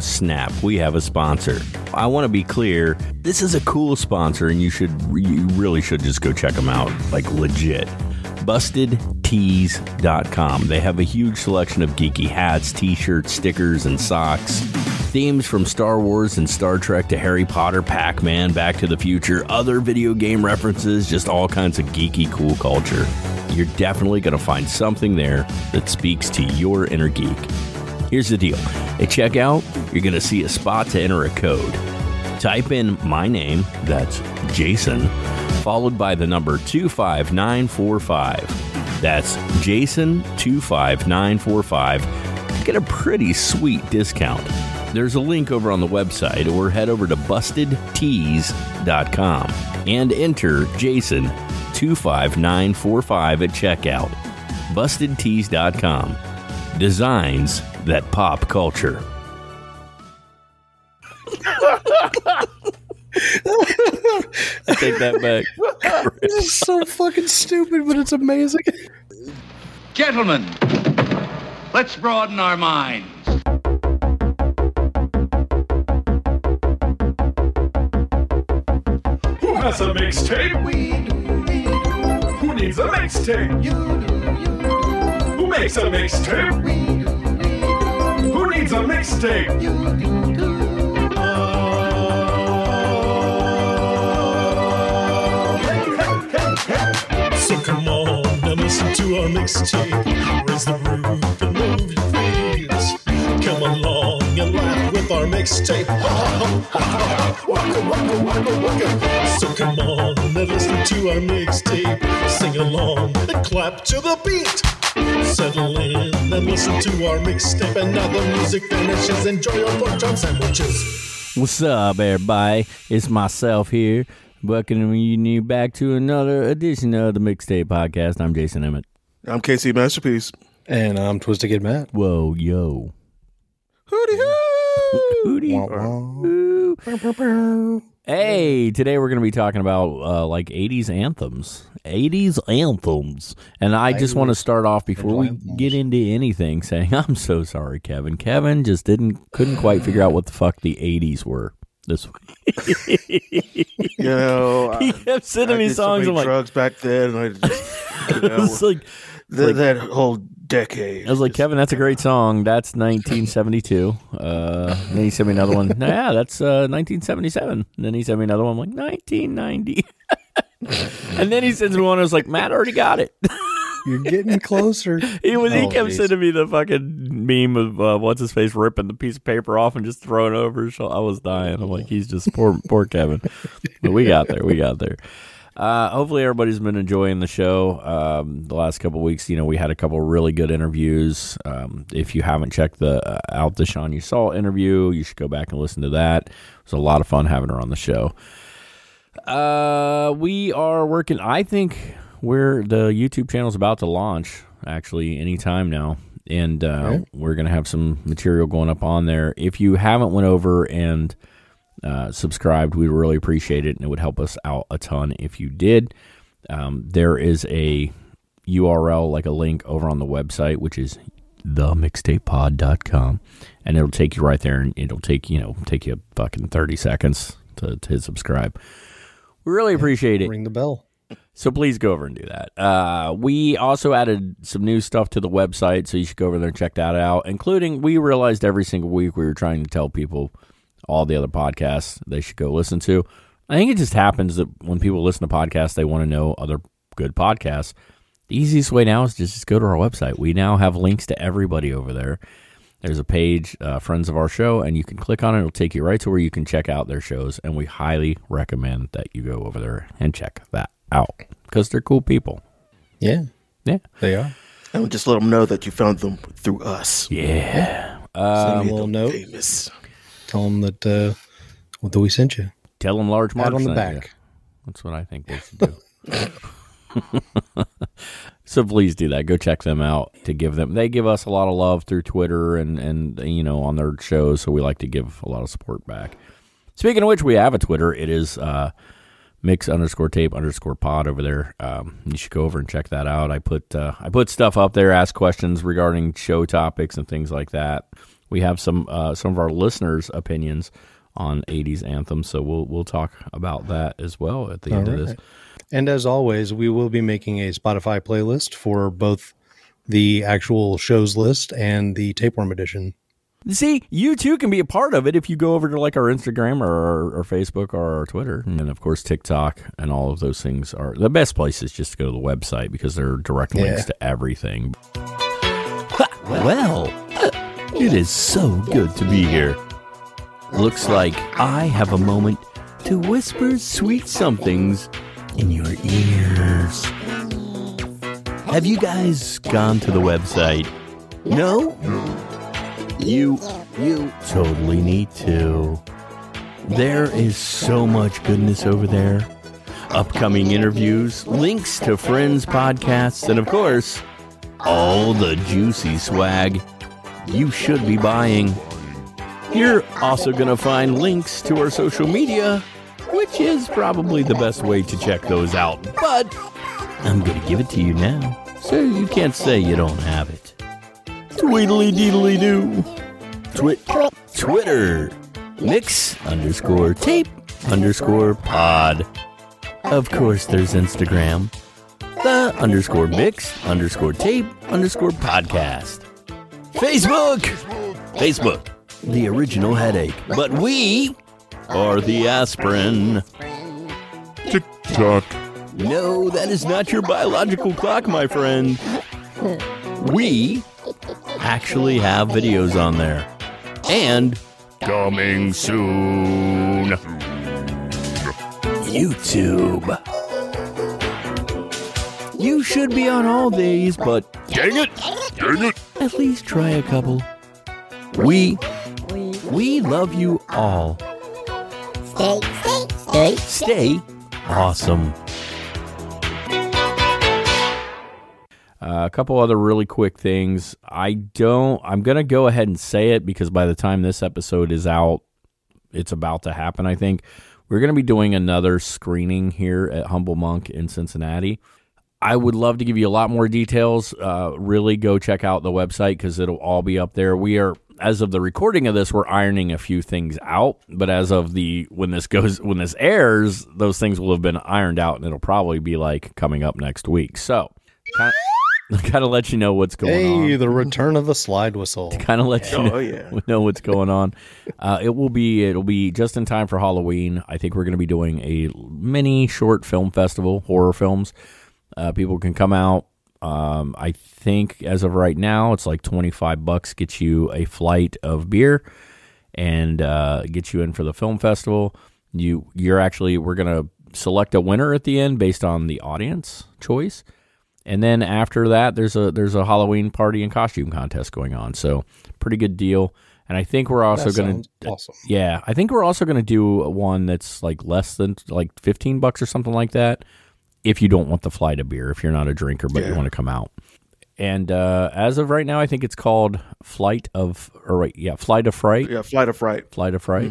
Snap, we have a sponsor. I want to be clear this is a cool sponsor, and you should, you really should just go check them out. Like, legit. BustedTees.com. They have a huge selection of geeky hats, t shirts, stickers, and socks. Themes from Star Wars and Star Trek to Harry Potter, Pac Man, Back to the Future, other video game references, just all kinds of geeky, cool culture. You're definitely going to find something there that speaks to your inner geek. Here's the deal at checkout, you're going to see a spot to enter a code. Type in my name, that's Jason, followed by the number 25945. That's Jason25945. Get a pretty sweet discount. There's a link over on the website, or head over to bustedtees.com and enter Jason25945 at checkout. Bustedtees.com. Designs that pop culture. I take that back. This is so fucking stupid, but it's amazing. Gentlemen, let's broaden our minds. Who has a mixtape? Who needs a mixtape? Who makes a mixtape? Who needs a mixtape? So come on and listen to our mixtape. Raise the roof and move your feet. Come along and laugh with our mixtape. So come on and listen to our mixtape. Sing along and clap to the beat. Settle in and listen to our mixtape. And now the music finishes. Enjoy your pork chop sandwiches. What's up, everybody? It's myself here, welcoming you back to another edition of the Mixtape Podcast. I'm Jason Emmett. I'm KC Masterpiece. And I'm Twisted Kid Matt. Whoa, yo. Hooty Hootie. Hey, today we're going to be talking about uh, like 80s anthems. 80s anthems. And I just want to start off before we get into anything saying I'm so sorry, Kevin. Kevin just didn't couldn't quite figure out what the fuck the 80s were this week. You know, he kept sending I me did so songs. many I'm like, drugs back then. And I just, you know, it's like th- like- that whole decade. I was like, Kevin, that's a great song. That's 1972. Uh, then he sent me another one. Yeah, that's uh, 1977. And then he sent me another one. I'm like, 1990. and then he sends me one. I was like, Matt already got it. You're getting closer. he was. he Oh, kept geez. sending me the fucking meme of uh, what's his face ripping the piece of paper off and just throwing it over. his shoulder. I was dying. I'm like, he's just poor, poor Kevin. But we got there. We got there. Uh, hopefully everybody's been enjoying the show. Um, the last couple weeks, you know, we had a couple really good interviews. Um, if you haven't checked the uh, out the Sean You Saw interview, you should go back and listen to that. It was a lot of fun having her on the show. Uh, we are working. I think we're the YouTube channel is about to launch actually anytime now, and uh, we're gonna have some material going up on there. If you haven't went over and uh, subscribed, we really appreciate it, and it would help us out a ton if you did. Um, there is a URL, like a link over on the website, which is themixtapepod.com, and it'll take you right there, and it'll take you know take you fucking thirty seconds to, to subscribe. We really appreciate it. Ring the bell. So please go over and do that. Uh, we also added some new stuff to the website, so you should go over there and check that out. Including, we realized every single week we were trying to tell people all the other podcasts they should go listen to. I think it just happens that when people listen to podcasts, they want to know other good podcasts. The easiest way now is to just go to our website. We now have links to everybody over there. There's a page, uh, Friends of Our Show, and you can click on it. It'll take you right to where you can check out their shows. And we highly recommend that you go over there and check that out because they're cool people. Yeah, Yeah. they are. and just let them know that you found them through us. Yeah. Send them a Made little them note. Famous. Tell them that uh, what that we sent you. Tell them large Pat marks on the sent you. back. That's what I think they should do. so please do that. Go check them out to give them. They give us a lot of love through Twitter and and you know on their shows. So we like to give a lot of support back. Speaking of which, we have a Twitter. It is uh, mix underscore tape underscore pod over there. Um, you should go over and check that out. I put uh, I put stuff up there, ask questions regarding show topics and things like that. We have some uh, some of our listeners' opinions on '80s anthems. So we'll we'll talk about that as well at the end of this. And as always, we will be making a Spotify playlist for both the actual shows list and the tapeworm edition. See, you too can be a part of it if you go over to like our Instagram or our, our Facebook or our Twitter, and of course TikTok and all of those things are the best place is just to go to the website because there are direct links Yeah. to everything. Well, it is so good to be here. Looks like I have a moment to whisper sweet somethings in your ears. Have you guys gone to the website? No? You you totally need to. There is so much goodness over there. Upcoming interviews, links to friends podcasts, and of course, all the juicy swag you should be buying. You're also going to find links to our social media, which is probably the best way to check those out. But I'm going to give it to you now, so you can't say you don't have it. Tweedly deedly doo. Twit Twitter. Mix underscore tape underscore pod. Of course, there's Instagram. The underscore mix underscore tape underscore podcast. Facebook. Facebook. The original headache. But we are the aspirin. Tick tock. No, that is not your biological clock, my friend. We actually have videos on there. And coming soon. YouTube. You should be on all these, but dang it, dang it, at least try a couple. We, we love you all. Stay, stay, stay. Stay awesome. Uh, a couple other really quick things. I don't. I'm gonna go ahead and say it because by the time this episode is out, it's about to happen. I think we're gonna be doing another screening here at Humble Monk in Cincinnati. I would love to give you a lot more details. Uh, really, go check out the website because it'll all be up there. We are, as of the recording of this, we're ironing a few things out. But as of the when this goes when this airs, those things will have been ironed out, and it'll probably be like coming up next week. So, kind of, kind of let you know what's going Hey, on the return of the slide whistle. kind of let you know, Oh, yeah. know what's going on. Uh, it will be it'll be just in time for Halloween. I think we're going to be doing a mini short film festival, horror films. Uh, people can come out. Um, I think as of right now, it's like twenty five bucks gets you a flight of beer and uh, get you in for the film festival. You you're actually we're gonna select a winner at the end based on the audience choice. And then after that, there's a there's a Halloween party and costume contest going on. So pretty good deal. And I think we're also going to awesome. yeah, I think we're also going to do one that's like less than like 15 bucks or something like that. If you don't want the flight of beer, if you're not a drinker but you want to come out. And uh, as of right now, I think it's called Flight of or wait, yeah, Flight of Fright. Yeah, flight of fright. Flight of Fright.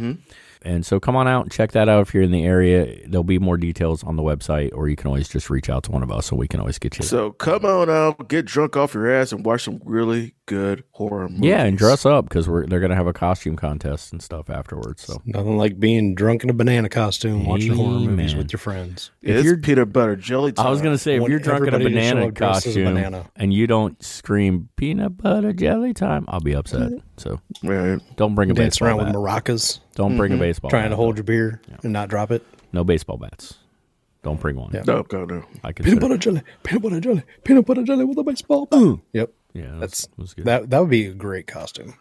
And so come on out and check that out if you're in the area. There'll be more details on the website, or you can always just reach out to one of us and we can always get you. So come on out, get drunk off your ass, and watch some really good horror movies. yeah, and dress up because we're they're gonna have a costume contest and stuff afterwards. So Nothing like being drunk in a banana costume watching horror movies Amen. with your friends. It's you're- peanut butter jelly time. I was gonna say if you're drunk in a everybody to show banana up a costume banana. and you don't scream peanut butter jelly time, I'll be upset. So Right. don't bring a Dance baseball around with maracas, don't bring a baseball. trying bat, to hold your beer and not drop it. No baseball bats. Don't bring one. Yeah. No, go no. I can. Peanut butter jelly, peanut butter jelly, peanut butter jelly with a baseball bat. Yep, Yeah, that's, that's was good. that. That would be a great costume.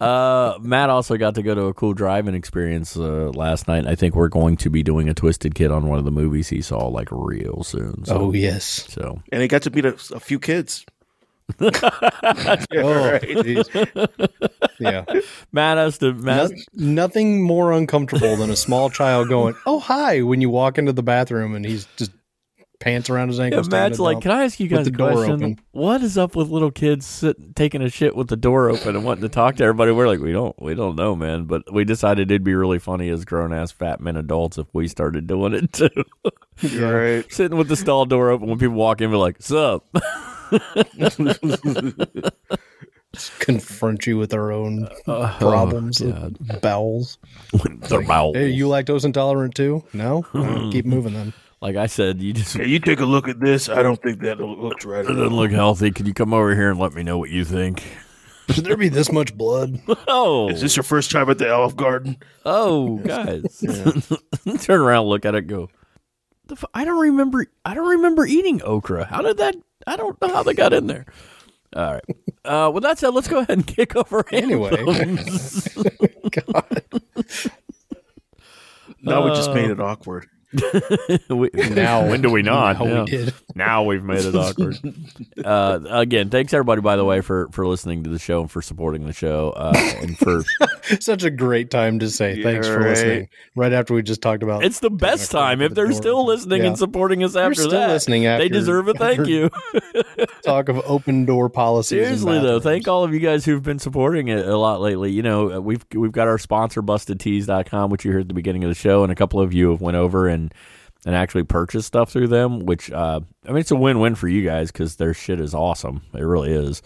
Uh, Matt also got to go to a cool driving experience uh, last night. I think we're going to be doing a Twisted Kid on one of the movies he saw like real soon. So, Oh yes. so And he got to meet a, a few kids. Oh, jeez. yeah. Matt has to Matt. No- nothing more uncomfortable than a small child going, "Oh hi!" when you walk into the bathroom and he's just pants around his ankles. taking Matt's like, can I ask you guys a question? What is up with little kids sit, taking a shit with the door open and wanting to talk to everybody? We're like, we don't, we don't know, man. But we decided it'd be really funny as grown ass fat men adults if we started doing it too. Right. Sitting with the stall door open when people walk in, we're like, "Sup?" confront you with our own Uh, problems, oh, bowels. Their bowels. Hey, you lactose intolerant too? No, Uh, keep moving then. Like I said, you just Hey, you take a look at this. I don't think that looks right. it doesn't look healthy. Can you come over here and let me know what you think? Should there be this much blood? Oh, Is this your first time at the Olive Garden? oh, guys, turn around, look at it, go. The f- I don't remember. I don't remember eating okra. How did that? I don't know how they got in there. All right. Uh, with that said, let's go ahead and kick over. Anyway. God. No, we just made it awkward. We- Now- when do we not? now we did. now we've made it awkward. uh, again, thanks everybody, by the way, for for listening to the show and for supporting the show, uh, and for Such a great time to say thanks for right. listening. Right after we just talked about it's the best time. If they're still listening Yeah. and supporting us after still that, listening they deserve a thank you. talk of open door policies. Seriously though, thank all of you guys who've been supporting it a lot lately. You know, uh, we've we've got our sponsor bustedtees.com, which you heard at the beginning of the show, and a couple of you have went over and and actually purchase stuff through them, which uh, I mean, it's a win-win for you guys because their shit is awesome. It really is.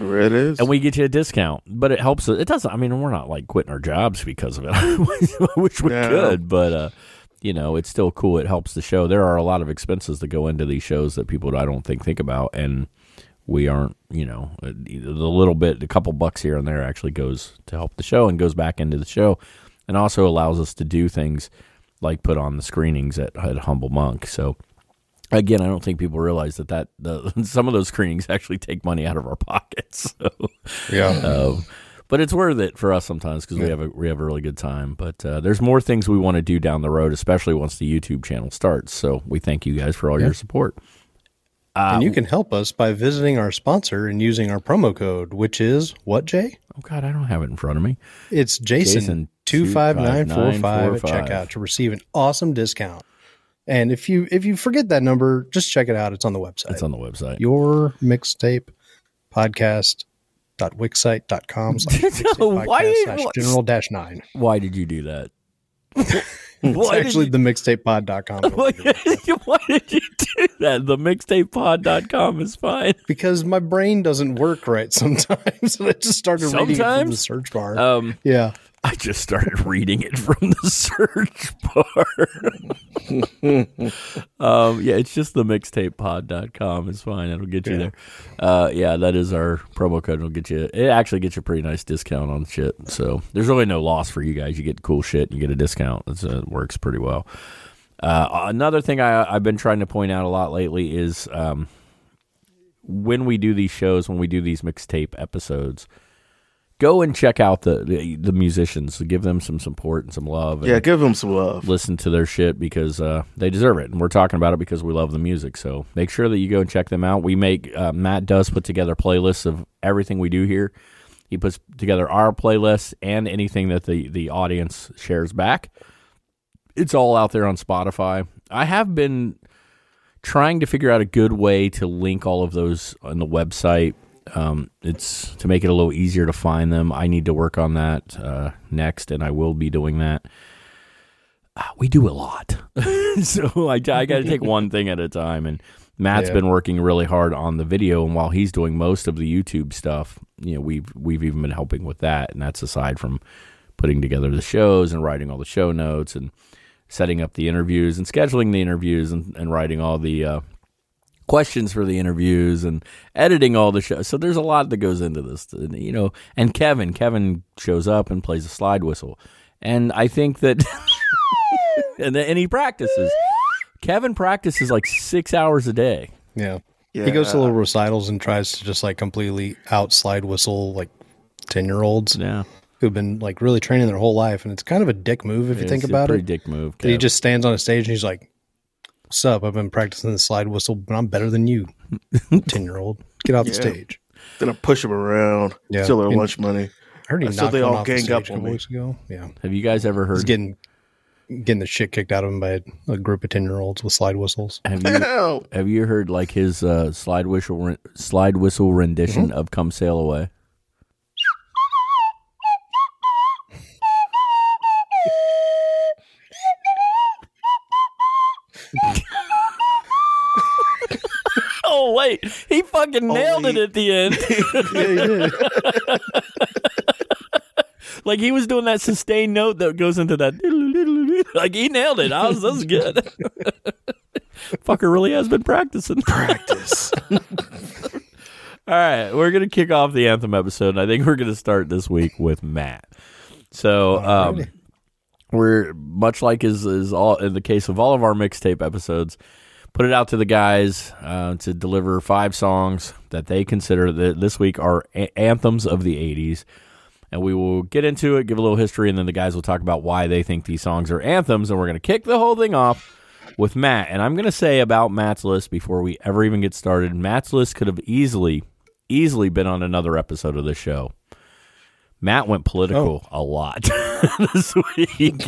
It is. and we get you a discount. But it helps. It doesn't. I mean, we're not like quitting our jobs because of it. I wish we No. could, but uh, you know, it's still cool. It helps the show. There are a lot of expenses that go into these shows that people I don't think think about, and we aren't. You know, uh, the little bit, a couple bucks here and there actually goes to help the show and goes back into the show, and also allows us to do things like put on the screenings at, at Humble Monk. So again, I don't think people realize that that the, some of those screenings actually take money out of our pockets. So, Yeah. um, but it's worth it for us sometimes because we have a we have a really good time. But uh, there's more things we want to do down the road, especially once the YouTube channel starts. So we thank you guys for all your support. and you can help us by visiting our sponsor and using our promo code, which is what, Jay? Oh God, I don't have it in front of me. It's Jason Jason two five nine four five at 25945. checkout to receive an awesome discount. And if you if you forget that number, just check it out. It's on the website. It's on the website. your mixtape podcast dot wixsite.com slash Why- slash general dash nine. Why did you do that? It's Why actually you- the mixtapepod.com. Why did you do that? The mixtapepod.com is fine. because my brain doesn't work right sometimes. and I just started reading it from the search bar. Um, yeah. I just started reading it from the search bar. um, yeah, it's just the mixtapepod.com. It's fine. It'll get you Yeah. there. Uh, yeah, that is our promo code. It'll get you, it actually gets you a pretty nice discount on shit. So there's really no loss for you guys. You get cool shit and you get a discount. It's, uh, it works pretty well. Uh, another thing I, I've been trying to point out a lot lately is um, when we do these shows, when we do these mixtape episodes, go and check out the, the the musicians. Give them some support and some love. And yeah, give them some love. listen to their shit because uh, they deserve it, and we're talking about it because we love the music. So make sure that you go and check them out. We make uh, Matt does put together playlists of everything we do here. He puts together our playlists and anything that the the audience shares back. It's all out there on Spotify. I have been trying to figure out a good way to link all of those on the website. Um, it's to make it a little easier to find them. I need to work on that uh, next, and I will be doing that. Uh, we do a lot, so I, I got to take one thing at a time. And Matt's Yeah. been working really hard on the video, and while he's doing most of the YouTube stuff, you know, we've we've even been helping with that, and that's aside from putting together the shows and writing all the show notes and setting up the interviews and scheduling the interviews and, and writing all the uh, questions for the interviews and editing all the shows. So there's a lot that goes into this, you know. And Kevin, Kevin shows up and plays a slide whistle, and I think that, and and he practices. Kevin practices like six hours a day. Yeah. Yeah. He goes to little recitals and tries to just like completely out slide whistle like 10 year olds Yeah, who've been like really training their whole life. And it's kind of a dick move if you think It's a about pretty it. dick move. That he just stands on a stage and he's like, What's up? I've been practicing the slide whistle, but I'm better than you, 10 year old. Get off the stage. Then I push him around, Yeah. steal their And- lunch money. I heard he knocked they all off the stage up a couple on me. weeks ago. Yeah. Have you guys ever He's heard? getting getting the shit kicked out of him by a group of 10 year olds with slide whistles. Have you Hell, have you heard like his uh, slide whistle slide whistle rendition Mm-hmm. of "Come Sail Away"? Wait. He fucking nailed Only- it at the end. Yeah, he did. like he was doing that sustained note that goes into that. Like he nailed it. I was, that was good. Fucker really has been practicing. Practice. All right, we're gonna kick off the anthem episode. and I think we're gonna start this week with Matt. So, um, we're much like is is all in the case of all of our mixtape episodes. Put it out to the guys uh, to deliver five songs that they consider that this week are a- anthems of the '80s, and we will get into it, give a little history, and then the guys will talk about why they think these songs are anthems. And we're gonna kick the whole thing off with Matt. And I'm going to say about Matt's list before we ever even get started Matt's list could have easily, easily been on another episode of the show. Matt went political a lot this week.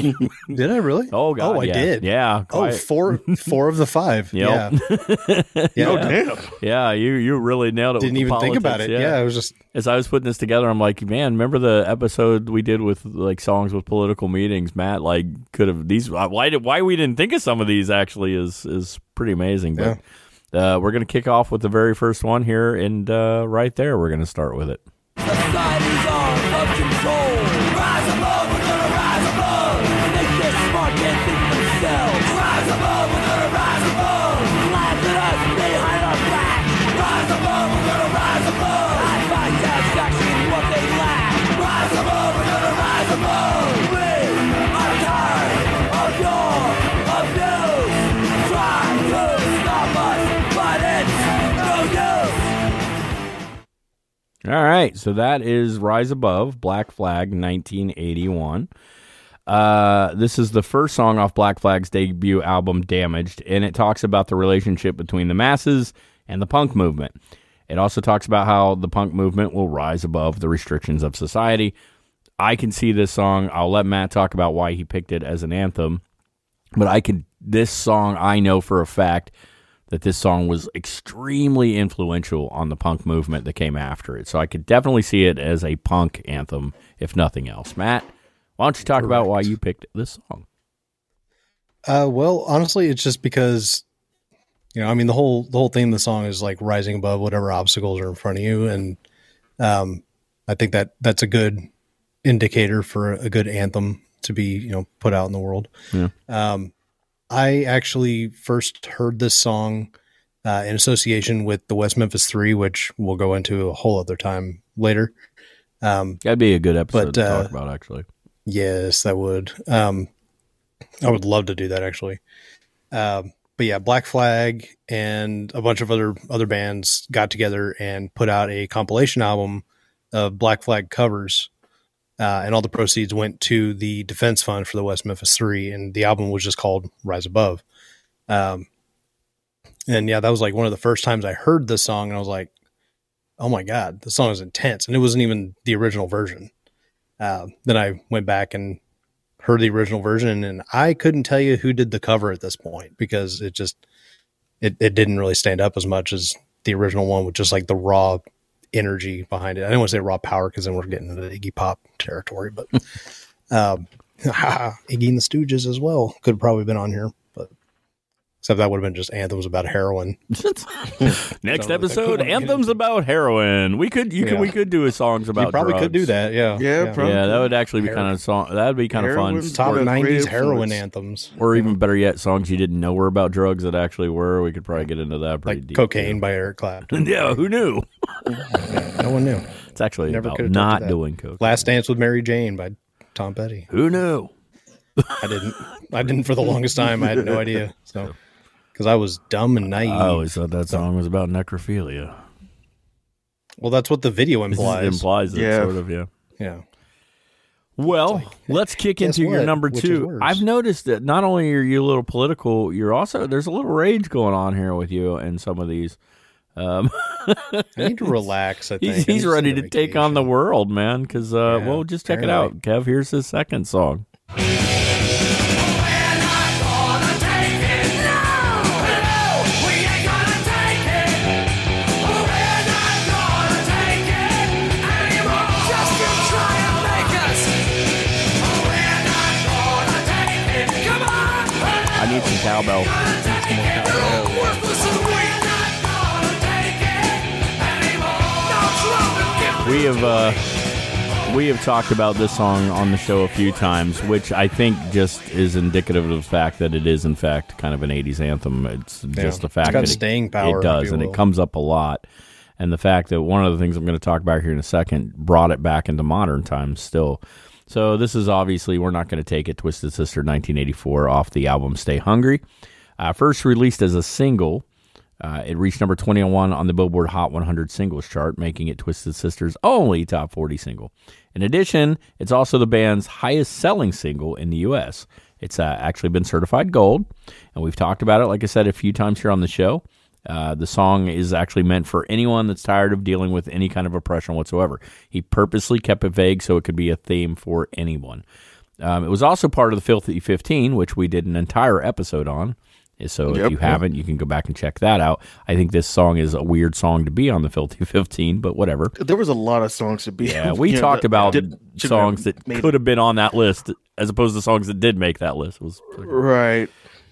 Did I really? Oh, God. Oh, I yeah. did. Yeah. Oh, quite- four, four of the five. Yep. Yeah. yeah. Oh damn. yeah, you, you really nailed it. Didn't with the even think about it. politics, Yeah. I was just As I was putting this together, I'm like, man, remember the episode we did with like songs with political meetings? Matt, like, could have these. Why did why we didn't think of some of these actually is is pretty amazing. But uh, we're gonna kick off with the very first one here, and uh, right there, we're gonna start with it. All right, so that is Rise Above, Black Flag, 1981. Uh, this is the first song off Black Flag's debut album, Damaged, and it talks about the relationship between the masses and the punk movement. It also talks about how the punk movement will rise above the restrictions of society. I can see this song. I'll let Matt talk about why he picked it as an anthem, but I can. This song, I know for a fact that this song was extremely influential on the punk movement that came after it. So I could definitely see it as a punk anthem, if nothing else. Matt, why don't you talk about why you picked this song? Uh, well, honestly, it's just because, you know, I mean, the whole the whole theme of the song is like rising above whatever obstacles are in front of you, and um, I think that that's a good indicator for a good anthem to be, you know, put out in the world. Yeah. Um, I actually first heard this song uh, in association with the West Memphis Three, which we'll go into a whole other time later. Um, That'd be a good episode But, to uh, talk about, actually. Yes, that would. Um, I would love to do that actually. Um, but yeah, Black Flag and a bunch of other other bands got together and put out a compilation album of Black Flag covers, uh, and all the proceeds went to the defense fund for the West Memphis Three, and the album was just called Rise Above. Um, and yeah, that was like one of the first times I heard this song, and I was like, "Oh my god, the song is intense!" And it wasn't even the original version. Uh, then I went back and heard the original version, and I couldn't tell you who did the cover at this point because it just it, it didn't really stand up as much as the original one with just like the raw energy behind it. I don't want to say raw power because then we're getting into the Iggy Pop territory, but um, Iggy and the Stooges as well could have probably been on here, except that would have been just anthems about heroin. Next So, episode, like, anthems about heroin. We could, you could, Yeah. we could do a songs about. you probably could do that, yeah. Yeah, probably. Yeah, that would actually be Heroin. kind of song. That would be kind of fun. Top What a great '90s heroin influence. anthems, Or even better yet, songs you didn't know were about drugs that actually were. We could probably get into that pretty like deep. cocaine by Eric Clapton. yeah, who knew? no one knew. It's actually Never about could've told you not doing coke. Last Dance with Mary Jane by Tom Petty. Who knew? I didn't. I didn't for the longest time. I had no idea. So, because I was dumb and naive. I always thought that song was about necrophilia. well, that's what the video This implies. implies it, Yeah. sort of, yeah. yeah. Well, let's kick guess into your number Which two. I've noticed that not only are you a little political, you're also there's a little rage going on here with you and some of these. Um, I need to relax. I think he's he's need ready some to take on the world, man. Because uh, Yeah, well, just check it apparently. out, Kev. Here's his second song. cowbell. We have uh, we have talked about this song on the show a few times, which I think just is indicative of the fact that it is in fact kind of an '80s anthem. It's yeah. just the fact that it, power, it does, and will. it comes up a lot. And the fact that one of the things I'm going to talk about here in a second brought it back into modern times still. So this is obviously we're not going to take it. Twisted Sister 1984 off the album Stay Hungry. Uh, first released as a single, uh, it reached number 21 on the Billboard Hot 100 singles chart, making it Twisted Sister's only top 40 single. In addition, it's also the band's highest selling single in the U.S. It's uh, actually been certified gold, and we've talked about it, like I said, a few times here on the show. Uh, the song is actually meant for anyone that's tired of dealing with any kind of oppression whatsoever. He purposely kept it vague so it could be a theme for anyone. Um, it was also part of the Filthy 15, which we did an entire episode on. So if Yep. you haven't, you can go back and check that out. I think this song is a weird song to be on the Filthy 15, but whatever. There was a lot of songs to be. Yeah, we know, talked that about did- songs that could have been on that list as opposed to songs that did make that list. It was. Right.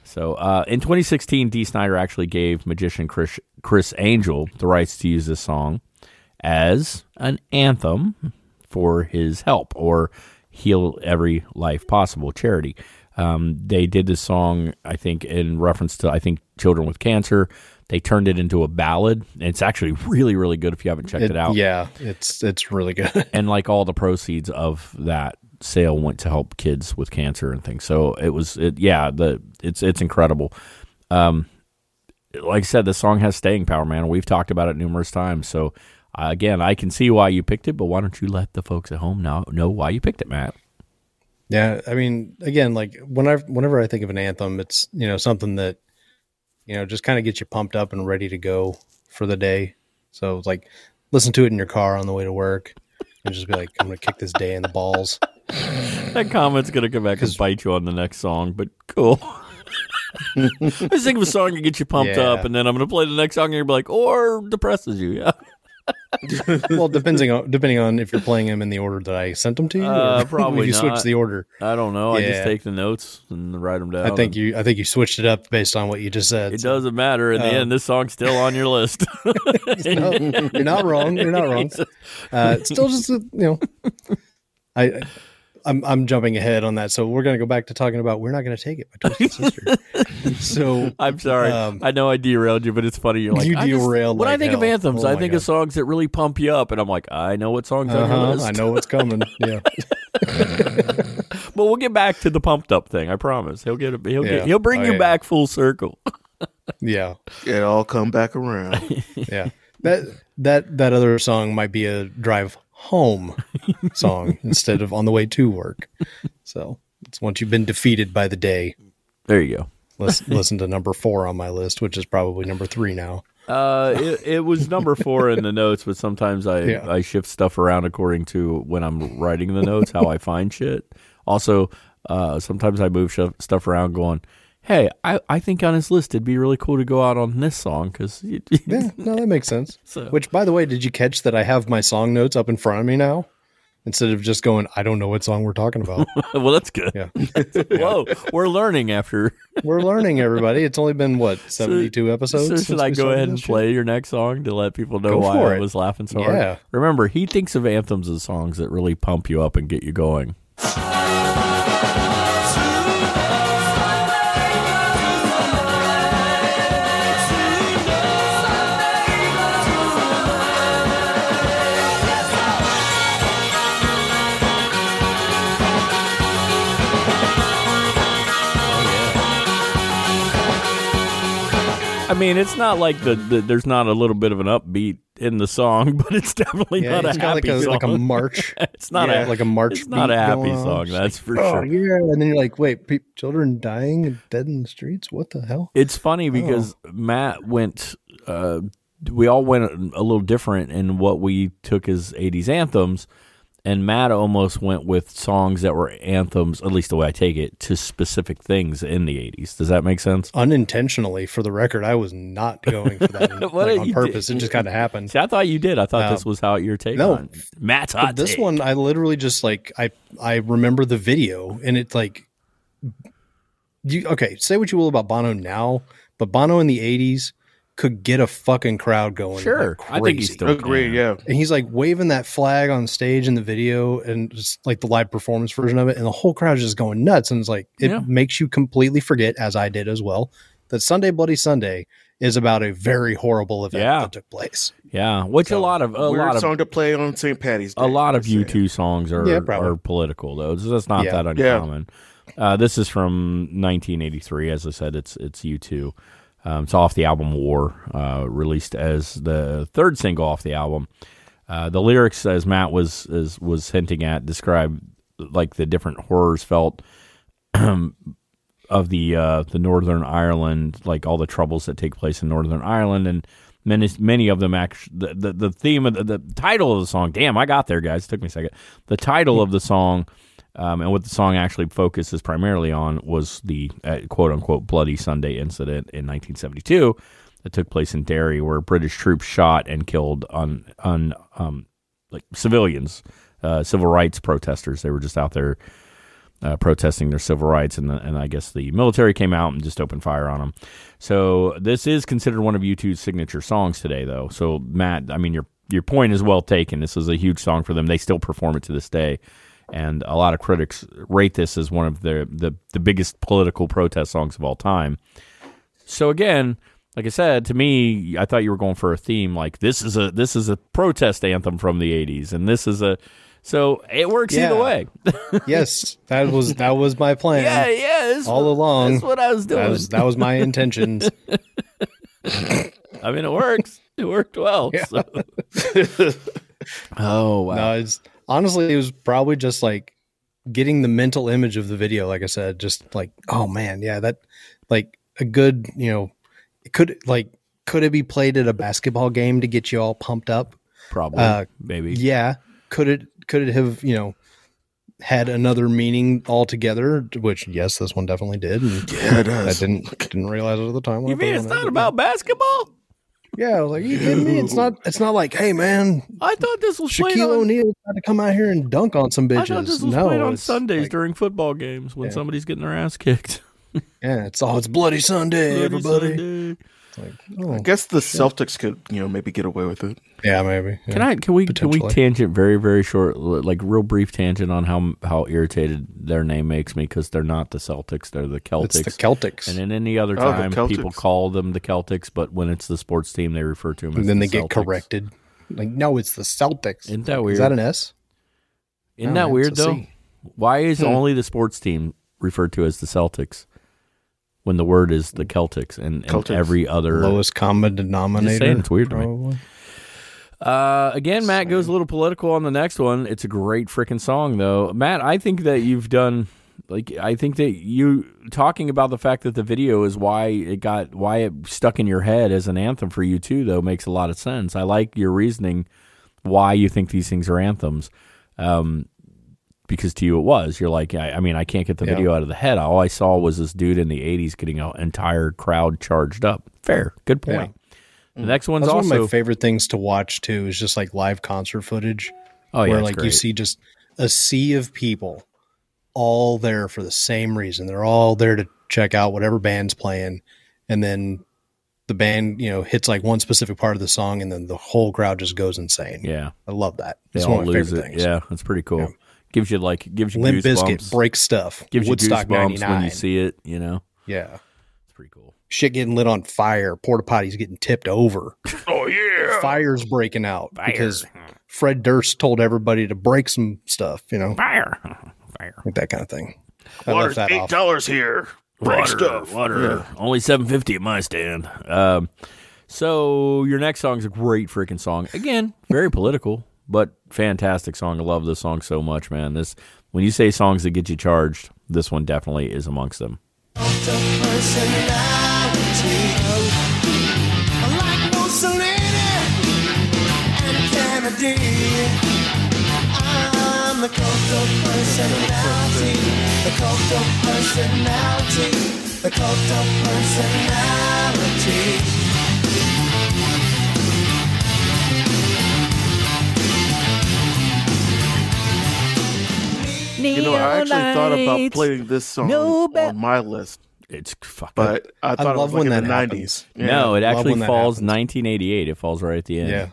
So uh, in 2016, Dee Snider actually gave magician Criss, Criss Angel the rights to use this song as an anthem for his help or heal every life possible charity. Um, they did this song, I think, in reference to I think children with cancer. They turned it into a ballad. It's actually really, really good if you haven't checked it, out Yeah, it's it's really good. and like all the proceeds of that sale went to help kids with cancer and things. So it was, it, yeah, the it's it's incredible. Um, like I said, the song has staying power, man. We've talked about it numerous times. So uh, again, I can see why you picked it, but why don't you let the folks at home now know why you picked it, Matt? Yeah, I mean, again, like whenever whenever I think of an anthem, it's you know something that you know just kind of gets you pumped up and ready to go for the day. So like listen to it in your car on the way to work, and just be like, I'm gonna kick this day in the balls. That comment's gonna come back and bite you on the next song, but cool. I just think of a song that gets you pumped Yeah. up, and then I'm gonna play the next song, and you're be like, or depresses you. Yeah, well, depending on depending on if you're playing them in the order that I sent them to you, Uh, probably if you switch the order. I don't know. I just take the notes and write them down. I think you I think you switched it up based on what you just said. It so- doesn't matter. In the Um, end, this song's still on your list. No, you're not wrong. You're not wrong. Uh, it's still just a, you know, I, I'm I'm jumping ahead on that. So we're gonna go back to talking about we're not gonna take it by Twisted Sister. so I'm sorry. Um, I know I derailed you, but it's funny. You're like, You I just- derailed when I like think of anthems, Oh I think God. of songs that really pump you up, and I'm like, I know what songs on your uh-huh, list. I know what's coming. Yeah, but we'll get back to the pumped up thing. I promise. He'll get. He'll Yeah. get. He'll bring Oh, you yeah. back full circle. yeah, It all come back around. yeah. That that that other song might be a drive home song instead of on the way to work. So it's once you've been defeated by the day. There you go. Listen, listen to number four on my list, which is probably number three now. Uh, it, it was number four in the notes, but sometimes I Yeah. I shift stuff around according to when I'm writing the notes, how I find shit. Also, uh, sometimes I move sh- stuff around, going, "Hey, I, I think on his list it'd be really cool to go out on this song because Yeah, no, that makes sense. So- Which, by the way, did you catch that I have my song notes up in front of me now? Instead of just going, I don't know what song we're talking about. well, that's good. Yeah. Whoa, we're learning after. We're learning, everybody. It's only been, what, 72 episodes? So should I go ahead and play your next song to let people know Go why I was laughing so Yeah. hard? Remember, he thinks of anthems as songs that really pump you up and get you going. I mean, it's not like the, the there's not a little bit of an upbeat in the song, but it's definitely Yeah, not a it's like happy a, song. like a march. it's not yeah, a like a march. It's not a happy on. song, that's for oh, sure. yeah. And then you're like, wait, pe- children dying and dead in the streets? What the hell? It's funny because Matt went. Uh, we all went a little different in what we took as '80s anthems, and Matt almost went with songs that were anthems, at least the way I take it, to specific things in the '80s. Does that make sense? Unintentionally, for the record, I was not going for that like, on purpose. do? It just kind of happened. See, I thought you did. I thought No. this um, was how your take No. on. Matt's hot. this take. one, I literally just like I I remember the video, and it's like you okay. Say what you will about Bono now, but Bono in the '80s could get a fucking crowd going. Sure, like I think he's crazy. still Agreed. can. Yeah. and he's like waving that flag on stage in the video and just like the live performance version of it and the whole crowd is just going nuts and it's like it Yeah. makes you completely forget as i did as well that sunday bloody sunday is about a very horrible event Yeah. that took place Yeah, which a lot of a Weird lot of song to play on St. Patty's Day. a lot of. U2 songs are Yeah, are political though. So that's not Yeah. that Yeah. uncommon. Uh, this is from 1983. As I said, it's it's U2. Um, it's off the album War, uh, released as the third single off the album. Uh, the lyrics, as Matt was is, was hinting at, describe like the different horrors felt of the uh, the Northern Ireland, like all the troubles that take place in Northern Ireland, and many many of them actually the, the the theme of the, the title of the song. Damn, I got there, guys. It took me a second. The title of the song. Um, and what the song actually focuses primarily on was the uh, quote unquote Bloody Sunday incident in 1972 that took place in Derry, where British troops shot and killed on on um, like civilians, uh, civil rights protesters. They were just out there uh, protesting their civil rights, and the, and I guess the military came out and just opened fire on them. So this is considered one of U2's signature songs today, though. So Matt, I mean your your point is well taken. This is a huge song for them. They still perform it to this day, and a lot of critics rate this as one of the the, the biggest political protest songs of all time. So again, like I said, to me, I thought you were going for a theme like this is a this is a protest anthem from the '80s, and this is a so it works either way. yes that was that was my plan yeah, yeah, this all was- along That's what I was doing. that was that was my intentions I mean, it works. It worked well. Yeah. so. oh wow! no it's honestly it was probably just like getting the mental image of the video like i said just like oh man yeah that like a good you know it could like could it be played at a basketball game to get you all pumped up Probably, uh, maybe. yeah could it could it have you know had another meaning altogether which yes this one definitely did and Yeah, it does. i didn't didn't realize it at the time when You I mean it's not about basketball? Yeah i was like you kidding me it's not it's not like hey man I thought this was Shaquille on. O'Neal had to come out here and dunk on some bitches. I thought this was no, played on Sundays like- during football games when Yeah. somebody's getting their ass kicked. yeah, it's all it's bloody Sunday, Bloody everybody. Sunday. It's like, oh, I guess the Celtics could, you know, maybe get away with it. yeah, maybe. yeah. Can I? Can we? Can we tangent very, very short, like real brief tangent on how how irritated their name makes me because they're not the Celtics, they're the Celtics. It's the Celtics. and in any other Oh, time, people call them the Celtics, but when it's the sports team, they refer to them. And as then the they get corrected. Like, no, it's the Celtics. Isn't that weird? Is that an S? Isn't No, that weird though? C. Why is Hmm. only the sports team referred to as the Celtics when the word is the Celtics and, and Celtics. every other? Lowest common denominator. saying, it's weird to me. Uh, again, Matt goes a little political on the next one. It's a great freaking song, though. Matt, I think that you've done like I think that you talking about the fact that the video is why it got why it stuck in your head as an anthem for you too, though makes a lot of sense. I like your reasoning why you think these things are anthems. Um, because to you it was. You're like, I, I mean, I can't get the Yeah. video out of the head. All I saw was this dude in the '80s getting an entire crowd charged up. Fair, good point. The mm. next one's That's one also of my favorite things to watch too. Is just like live concert footage. oh yeah, where like you see just a sea of people all there for the same reason. They're all there to check out whatever band's playing, and then the band, you know, hits like one specific part of the song, and then the whole crowd just goes insane. yeah. I love that. They It's all one of my lose favorite it. things. Yeah, that's pretty cool. Yeah. Gives you like gives you Limp goosebumps. Bizkit breaks stuff. gives you Woodstock goosebumps '99. when you see it. You know, yeah, it's pretty cool. shit getting lit on fire. Porta potties getting tipped over. Oh yeah. Fires breaking out Fire. because Fred Durst told everybody to break some stuff. You know, Fire, fire. like that kind of thing. I Water's that eight dollars here. Break Water, stuff. water. Only seven fifty at my stand. Um, so your next song is a great freaking song. Again, very political, but fantastic song. I love this song so much, man. This when you say songs that get you charged, this one definitely is amongst them. The cult of personality, the cult of personality. You know, I actually thought about playing this song No ba- on my list it's fucking. but I thought love it was like when in that the happens. 90s. no, it actually falls happens. 1988. It falls right at the end. Yeah.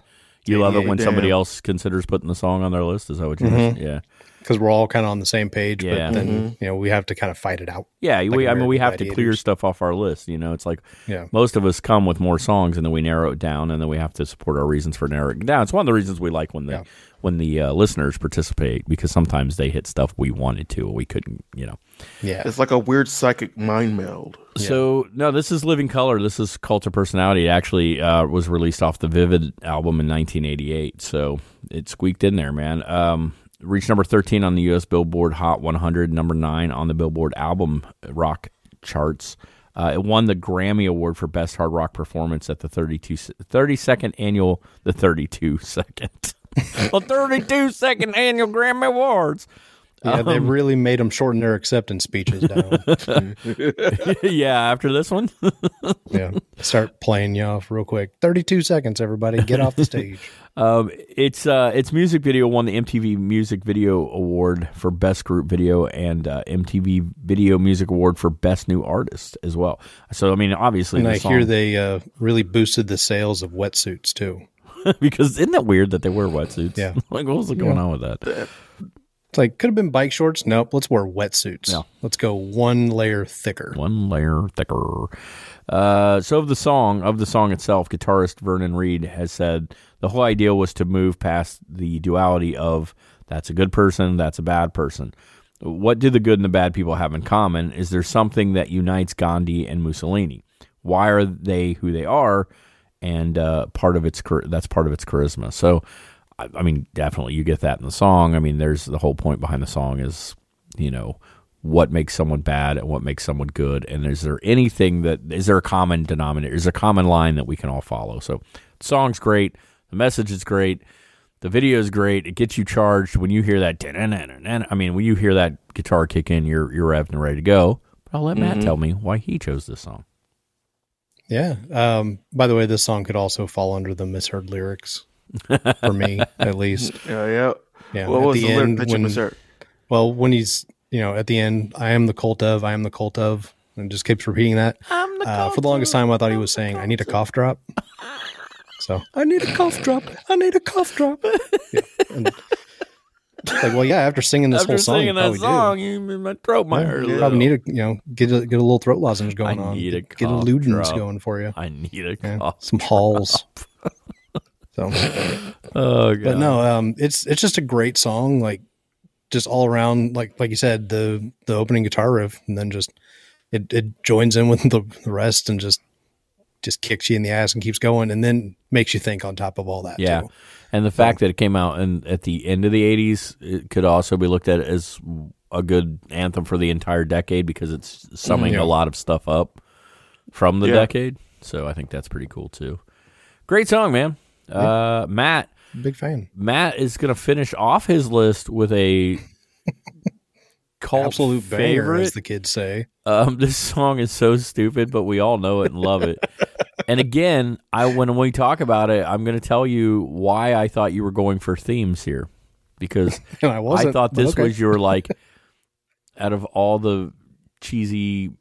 You love it when Damn. somebody else considers putting the song on their list. Is that what you're? Mhm. Yeah. Because we're all kind of on the same page. Yeah. But then you know we have to kind of fight it out. Yeah, Like we, I mean, we have American to clear Gladiators. stuff off our list. You know, it's like Yeah. most of us come with more songs, and then we narrow it down, and then we have to support our reasons for narrowing it down. It's one of the reasons we like when the Yeah. when the uh, listeners participate because sometimes they hit stuff we wanted to, and we couldn't. You know. Yeah. It's like a weird psychic mind meld. So no, this is Living Colour. This is Cult of Personality. It actually uh, was released off the Vivid album in 1988. So it squeaked in there, man. Um, reached number 13 on the U.S. Billboard Hot 100, number nine on the Billboard Album Rock charts. Uh, it won the Grammy Award for Best Hard Rock Performance at the 32, 32nd annual, the 32 second, the 32 second annual Grammy Awards. Yeah, they Um, really made them shorten their acceptance speeches down. yeah, after this one. yeah, start playing you off real quick. Thirty-two seconds, everybody, get off the stage. Um, it's uh, its music video won the MTV Music Video Award for Best Group Video and uh, MTV Video Music Award for Best New Artist as well. So I mean, obviously, And I song, hear they uh, really boosted the sales of wetsuits too. because isn't that weird that they wear wetsuits? Yeah. like what was going on with that? It's like could have been bike shorts. Nope, let's wear wetsuits. Yeah. Let's go one layer thicker. One layer thicker. Uh, so of the song of the song itself, guitarist Vernon Reid has said the whole idea was to move past the duality of that's a good person, that's a bad person. What do the good and the bad people have in common? Is there something that unites Gandhi and Mussolini? Why are they who they are? And uh, part of its that's part of its charisma. So, I, I mean, definitely you get that in the song. I mean, there's the whole point behind the song is you know what makes someone bad and what makes someone good. And is there anything that is there a common denominator is there a common line that we can all follow? So the song's great. The message is great. The video is great. It gets you charged. When you hear that i mean when you hear that guitar kick in you're you're revved and ready to go. But i'll let matt tell me why he chose this song. Yeah. Um, by the way, this song could also fall under the misheard lyrics for me, at least. Yeah, yeah. Yeah. what was the the, lyric end that you when- misheard? Well, when he's you know at the end, I am the cult of, I am the cult of, and just keeps repeating that. I'm the Uh, for the longest time, I thought he was saying, "I need a cough drop." So I need a cough drop. I need a cough drop. Yeah. And like, well, yeah. After singing this after whole song, singing you that probably song do. you, my throat might Yeah, hurt a you probably need a you know get a get a little throat lozenge going I on. need a get, get a cough Ludens going for you. i need a Yeah, cough some halls. So, oh god but no, um, it's it's just a great song. Like just all around, like like you said, the the opening guitar riff, and then just it it joins in with the, the rest, and just just kicks you in the ass and keeps going, and then makes you think on top of all that. Yeah. too. And the fact that it came out in, at the end of the 80s, it could also be looked at as a good anthem for the entire decade because it's summing Yeah. a lot of stuff up from the Yeah. decade. So I think that's pretty cool too. Great song, man. Uh, Matt big fan. Matt is going to finish off his list with a cult Absolute banger, favorite. as the kids say. Um, this song is so stupid, but we all know it and love it. and again, I when we talk about it, I'm going to tell you why I thought you were going for themes here, because I. I thought this okay. was your like, out of all the cheesy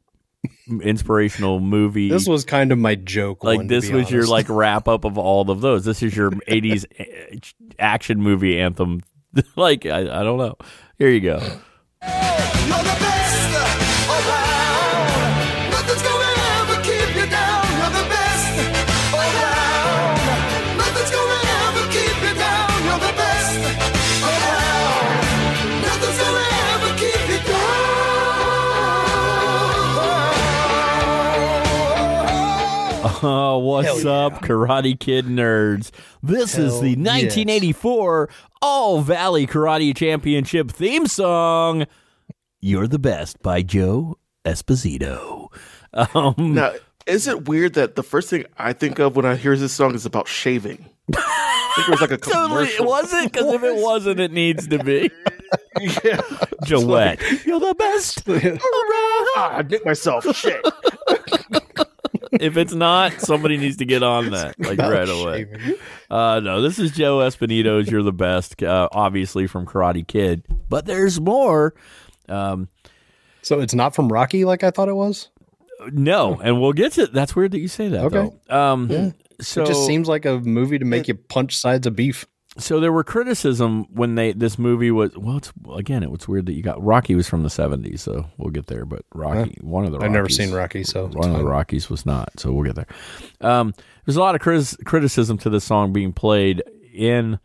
inspirational movie. This was kind of my joke. like one, to this be was your like wrap up of all of those. This is your '80s eh, action movie anthem. like I, I don't know. Here you go. Oh, what's Hell up, Karate Kid nerds? This is Hell the yes. 1984 All Valley Karate Championship theme song. You're the best by Joe Esposito. Um, Now, is it weird that the first thing I think of when I hear this song is about shaving? I think it was like a totally, commercial. was it? Because if it wasn't, it needs to be. yeah. Gillette, you're the best. Ah, I nicked myself. Shit. If it's not, somebody needs to get on that like right away. Uh, no, this is Joe Espinito's "You're the Best," uh, obviously from Karate Kid, but there's more. Um, So it's not from Rocky like I thought it was. no, and we'll get to. That's weird that you say that. Okay. Though. Um. Yeah. So it just seems like a movie to make you punch sides of beef. So there were criticism when they this movie was well it's again it was weird that you got Rocky was from the 70s so we'll get there but Rocky one of the I've never seen Rocky, so one of the. Rockies was not so we'll get there um, there's a lot of critis- criticism to this song being played in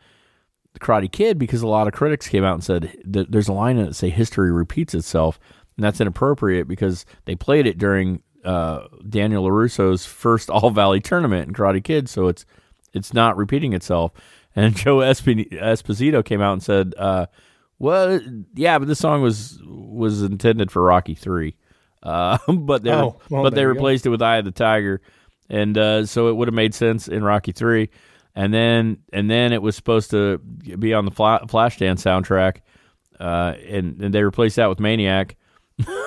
the Karate Kid because a lot of critics came out and said there's a line in it that say history repeats itself and that's inappropriate because they played it during uh, Daniel LaRusso's first All Valley tournament in Karate Kid so it's it's not repeating itself. And Joe Esp- Esposito came out and said, uh, "Well, yeah, but this song was was intended for Rocky three, uh, but they Oh, well, but they you go. replaced it with Eye of the Tiger, and uh, so it would have made sense in Rocky three, and then and then it was supposed to be on the Fla- Flashdance soundtrack, uh, and, and they replaced that with Maniac,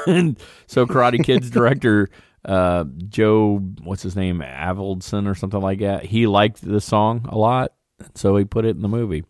and so Karate Kid's director." Uh, Joe, what's his name, Avildsen or something like that. He liked the song a lot, so he put it in the movie.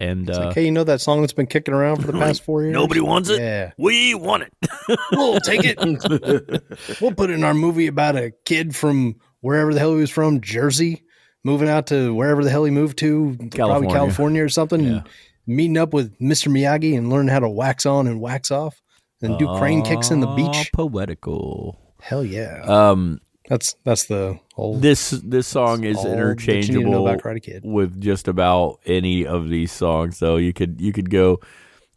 And It's uh, like, hey, you know that song that's been kicking around for the past four years? nobody wants it. Yeah. We want it. We'll take it. we'll put it in our movie about a kid from wherever the hell he was from, Jersey, moving out to wherever the hell he moved to, California. probably California or something, Yeah. and meeting up with Mr. Miyagi and learning how to wax on and wax off and do crane kicks in the beach. Poetical. Hell yeah. Um, that's that's the whole this this song is all that you need to know interchangeable Kid. with just about any of these songs. So you could you could go,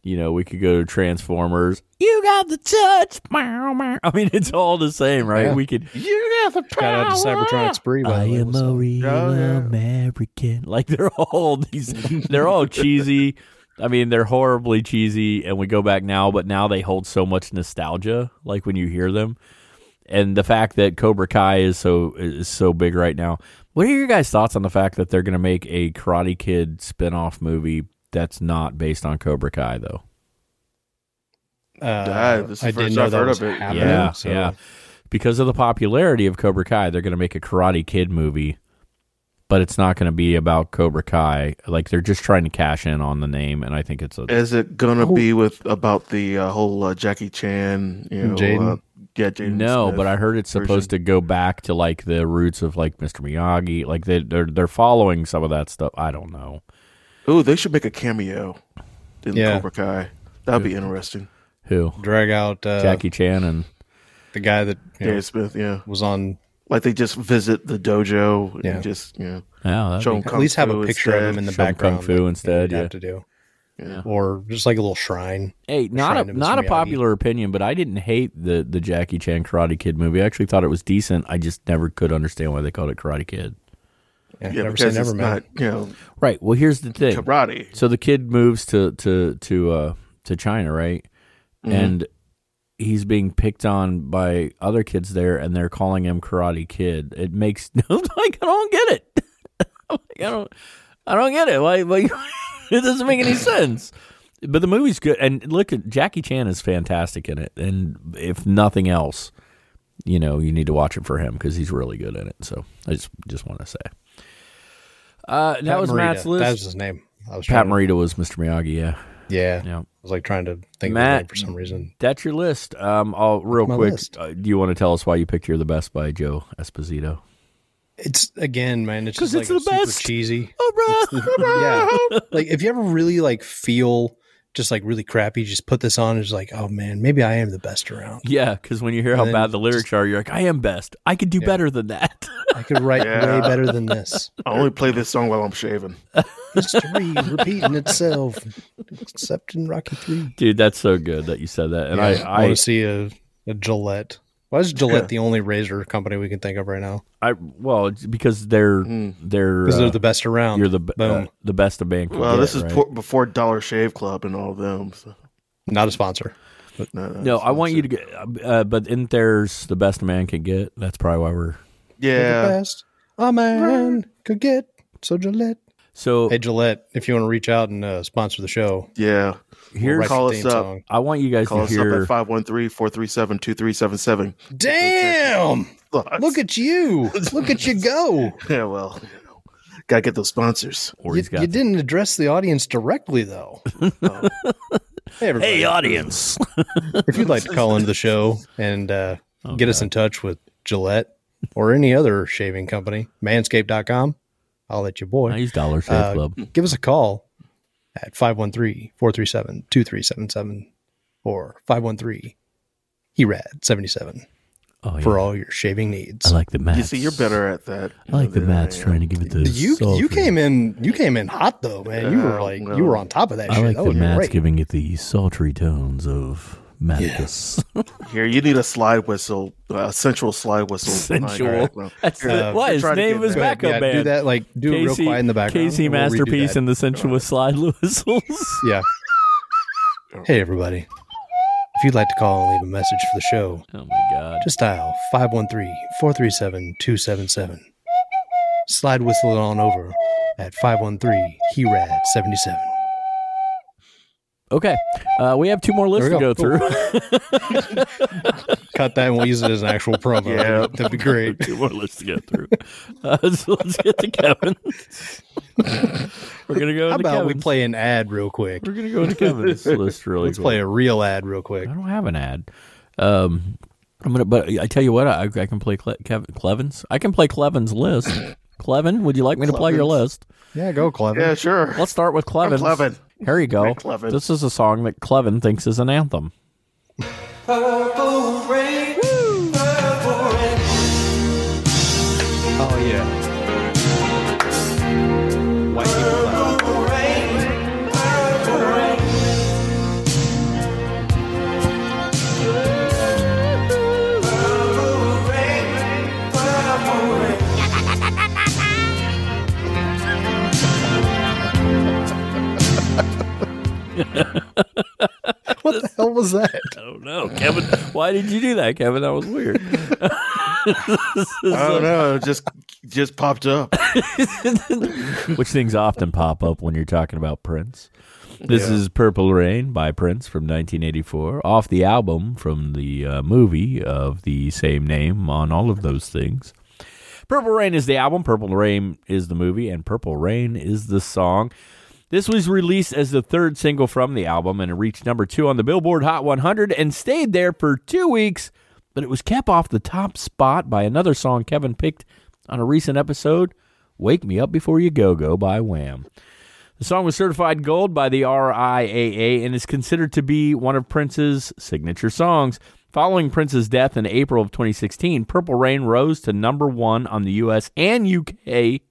you know, we could go to Transformers. You got the touch. Meow, meow. I mean, it's all the same, right? Yeah. We could. You got the Shout out to Cybertronic Spree, by I the way. am What's a up? real Oh, yeah. American. Like they're all these, they're all cheesy. I mean, they're horribly cheesy, and we go back now, but now they hold so much nostalgia. Like when you hear them, and the fact that Cobra Kai is so is so big right now. What are your guys' thoughts on the fact that they're going to make a Karate Kid spin-off movie that's not based on Cobra Kai, though? Uh, Yeah, this is I didn't know I've that heard was of it. happening. Yeah, so- yeah. Because of the popularity of Cobra Kai, they're going to make a Karate Kid movie, but it's not going to be about Cobra Kai. Like they're just trying to cash in on the name, and I think it's a Is it gonna be with about the uh, whole uh, Jackie Chan? You know, Jaden? Yeah, Jaden. no. Smith But I heard it's supposed to go back to like the roots of like Mr. Miyagi. Like they they're they're following some of that stuff. I don't know. Ooh, they should make a cameo in Yeah. Cobra Kai. That'd be interesting. Who Drag out uh, Jackie Chan and the guy that you know, Jaden Smith, yeah. was on. Like they just visit the dojo and Yeah. just you know yeah, that'd show be- him At least have a picture of him in the Show him background. kung fu like instead, you'd yeah. have to do, Yeah. or just like a little shrine. Hey, not Shrine a not a popular opinion, but I didn't hate the the Jackie Chan Karate Kid movie. I actually thought it was decent. I just never could understand why they called it Karate Kid. Yeah, Yeah, never say because never, it's man. not you know Right. Well, here's the thing. karate. So the kid moves to to to uh to China, right? And he's being picked on by other kids there, and they're calling him Karate Kid. It makes no like I don't get it. I'm like, I don't I don't get it. Why? why it doesn't make any sense. But the movie's good, and look at Jackie Chan is fantastic in it. And if nothing else, you know, you need to watch it for him because he's really good in it. So I just just want to say. Uh, that Pat was Morita. Matt's list. That was his name. I was Pat trying to- Morita was Mr. Miyagi. Yeah, Yeah, yeah. I was like trying to think of his Matt- name for some reason. That's your list. Um, I'll real My quick. Uh, do you want to tell us why you picked "You're the Best" by Joe Esposito? It's again, man. It's 'Cause just it's like the super best. cheesy. Oh, oh yeah, like if you ever really like feel just like really crappy, just put this on. and It's like, oh man, maybe I am the best around. Yeah, because when you hear how And then bad the lyrics are, you're like, "I am best. I could do Yeah. better than that." I could write Yeah. way better than this. I only play this song while I'm shaving. History repeating itself, except in Rocky Three. Dude, that's so good that you said that. And I, I, want to see a, a Gillette. Why is Gillette the only razor company we can think of right now? I, well, it's because they're they're Because uh, they're the best around. you're the be- boom. uh, the best of band. Could Well, get, this is right? por- before Dollar Shave Club and all of them. So, Not a sponsor. no, no, No, it's- I want you to get, uh, but in there's the best a man can get. That's probably why we're Yeah. The Yeah, best a man could get. So Gillette. so. Hey Gillette, if you want to reach out and uh, sponsor the show, yeah. Here's write call us up. song. I want you guys to Call to us up at 513-437-2377. Damn! Look at you! Look at you go! Yeah, well, gotta get those sponsors. or You, you didn't address the audience directly, though. hey, everybody! Hey, audience. if you'd like to call into the show and uh, Oh, get us in touch with Gillette, or any other shaving company, manscaped.com, I'll let you boy. I use Dollar Shave Uh, Club. give us a call at 513-437-2377 or 513 HERAD 77 Oh, yeah. for all your shaving needs. I like the Matt's. You see, you're better at that. I like the than Matt's I am. trying to give it the. you you came in you came in hot though, man. You were like well. you were on top of that I shit. like that the was great. giving it the sultry tones of Maticus. Here, you need a slide whistle, a sensual slide whistle. Sensual. All right, well, That's Uh, what his name is was there. Backup yeah, band. Do that like do it real quiet in the background. Casey we'll Masterpiece that. and the sensuous slide whistles. Yeah. Hey everybody. If you'd like to call and leave a message for the show, oh my god. just dial 513-437-277. Slide whistle it on over at 513-HERAD77. Okay, uh, we have two more lists to we go go. through. Cut that and we'll use it as an actual promo. Yeah. That'd be great. two more lists to get through. Uh, so let's get to Kevin. We're gonna go. How into about we play an ad real quick? We're gonna go into Kevin's list really quick. Let's quick. play a real ad real quick. I don't have an ad. Um, I'm gonna, but I tell you what, I, I can play Cle- Kevin Clevin's. I can play Clevin's list. Clevin, would you like me to play your list? Yeah, go Clevin. Yeah, sure. Let's start with Clevin. Clevin. Here you go. This is a song that Clevin thinks is an anthem. Oh What the hell was that? I don't know, Kevin! Why did you do that, Kevin? That was weird. I don't know. it Just, just popped up. Which things often pop up when you're talking about Prince. This is Purple Rain by Prince from 1984, off the album from the uh, movie of the same name on all of those things. Purple Rain is the album, Purple Rain is the movie, and Purple Rain is the song. This was released as the third single from the album and it reached number two on the Billboard Hot 100 and stayed there for two weeks, but it was kept off the top spot by another song Kevin picked on a recent episode Wake Me Up Before You Go Go by Wham. The song was certified gold by the RIAA and is considered to be one of Prince's signature songs. Following Prince's death in April of 2016, Purple Rain rose to number one on the US and UK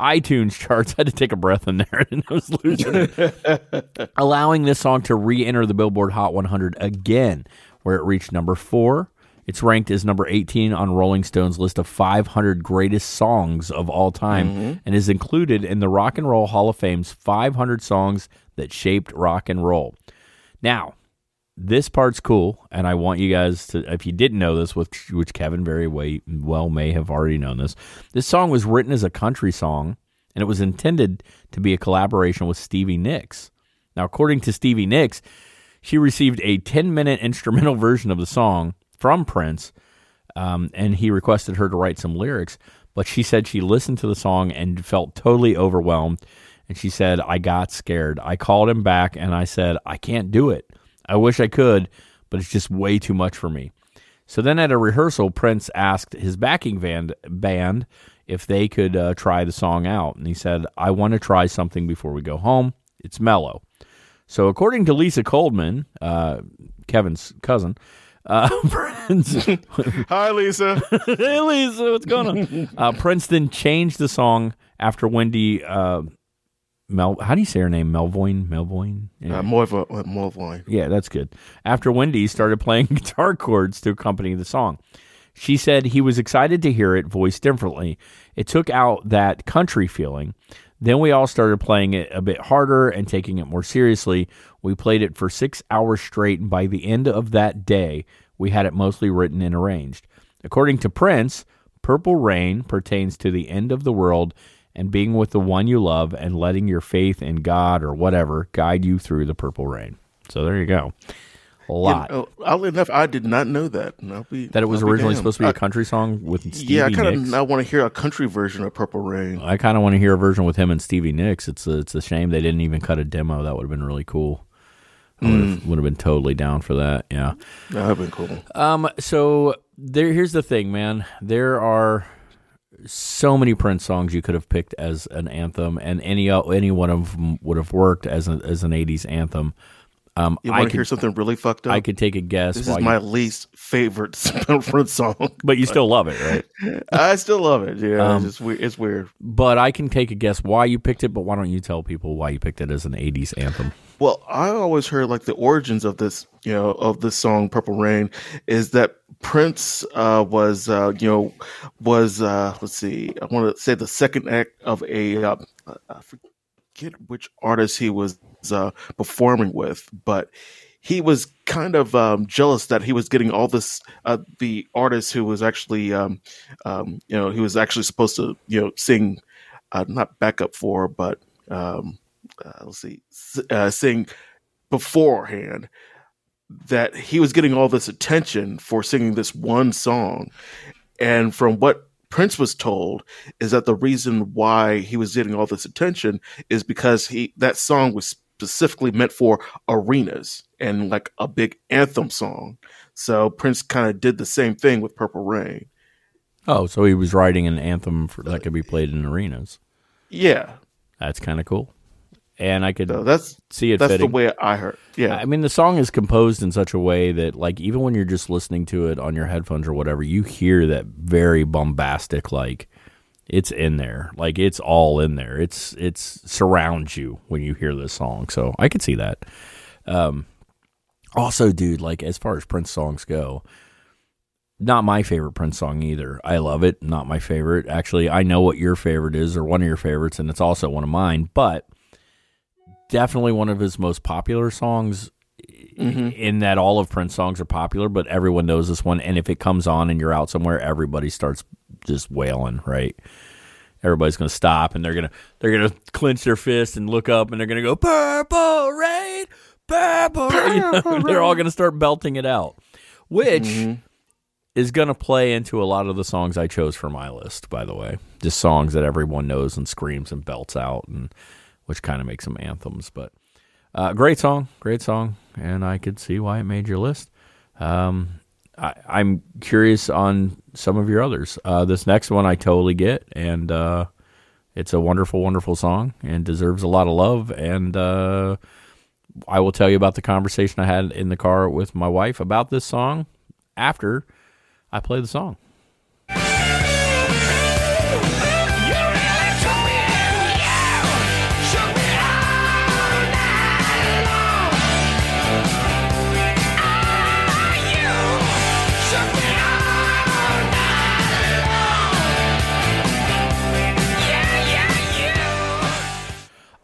iTunes charts. I had to take a breath in there and I was losing it. Allowing this song to re enter the Billboard Hot 100 again, where it reached number four. It's ranked as number 18 on Rolling Stone's list of 500 greatest songs of all time mm-hmm. and is included in the Rock and Roll Hall of Fame's 500 songs that shaped rock and roll. Now, this part's cool, and I want you guys to, if you didn't know this, which, which Kevin very way, well may have already known this, this song was written as a country song, and it was intended to be a collaboration with Stevie Nicks. Now, according to Stevie Nicks, she received a 10 minute instrumental version of the song from Prince, um, and he requested her to write some lyrics. But she said she listened to the song and felt totally overwhelmed. And she said, I got scared. I called him back and I said, I can't do it. I wish I could, but it's just way too much for me. So then at a rehearsal, Prince asked his backing band, band if they could uh, try the song out. And he said, I want to try something before we go home. It's mellow. So according to Lisa Coleman, uh, Kevin's cousin, uh, Prince, Hi, Lisa. hey Lisa, what's going on? Uh, Princeton changed the song after Wendy uh, Mel. How do you say her name? Melvoin. Melvoin. Uh, more uh, more of. Yeah, that's good. After Wendy started playing guitar chords to accompany the song, she said he was excited to hear it voiced differently. It took out that country feeling. Then we all started playing it a bit harder and taking it more seriously. We played it for six hours straight, and by the end of that day, we had it mostly written and arranged. According to Prince, Purple Rain pertains to the end of the world and being with the one you love and letting your faith in God or whatever guide you through the purple rain. So there you go. A lot. Oddly enough, I did not know that. Be, that it was originally damned. supposed to be a country song with Stevie Yeah, I kind of I want to hear a country version of Purple Rain. I kind of want to hear a version with him and Stevie Nicks. It's a, it's a shame they didn't even cut a demo. That would have been really cool. I would Mm. would have been totally down for that. Yeah. That would have been cool. Um. So there here's the thing, man. There are so many Prince songs you could have picked as an anthem, and any any one of them would have worked as a, as an '80s anthem. Um, You I want to hear could something really fucked up? I could take a guess. this why is you- my least favorite Prince song, but you still love it, right? I still love it. Yeah, Um, it's just weird. It's weird. But I can take a guess why you picked it. But why don't you tell people why you picked it as an '80s anthem? Well, I always heard like the origins of this, you know, of this song "Purple Rain" is that Prince uh, was, uh, you know, was uh, let's see, I want to say the second act of a, uh, I forget which artist he was uh, performing with, but he was kind of um, jealous that he was getting all this. Uh, the artist who was actually, um, um, you know, he was actually supposed to, you know, sing, uh, not backup for, but. Um, uh, let's see, uh, sing beforehand that he was getting all this attention for singing this one song. And from what Prince was told is that the reason why he was getting all this attention is because he that song was specifically meant for arenas and like a big anthem song. So Prince kind of did the same thing with Purple Rain. Oh, so he was writing an anthem for, that could be played in arenas. Yeah. That's kind of cool. And I could So that's see it that's fitting. the way I heard. Yeah. I mean, the song is composed in such a way that, like, even when you're just listening to it on your headphones or whatever, you hear that very bombastic, like, it's in there, like it's all in there. It's it's surrounds you when you hear this song. So I could see that. Um, also, dude, like as far as Prince songs go, not my favorite Prince song either. I love it. Not my favorite. Actually, I know what your favorite is, or one of your favorites, and it's also one of mine. But definitely one of his most popular songs. Mm-hmm. In that all of Prince songs are popular, but everyone knows this one. And if it comes on and you're out somewhere, everybody starts just wailing, right? Everybody's gonna stop and they're gonna they're gonna clench their fist and look up and they're gonna go purple rain, purple. Rain. You know, they're all gonna start belting it out, which mm-hmm. is gonna play into a lot of the songs I chose for my list. By the way, just songs that everyone knows and screams and belts out, and which kind of makes them anthems. But uh, great song, great song, and I could see why it made your list. Um, I, I'm curious on some of your others. Uh, this next one I totally get, and uh, it's a wonderful, wonderful song and deserves a lot of love. And uh, I will tell you about the conversation I had in the car with my wife about this song after I play the song.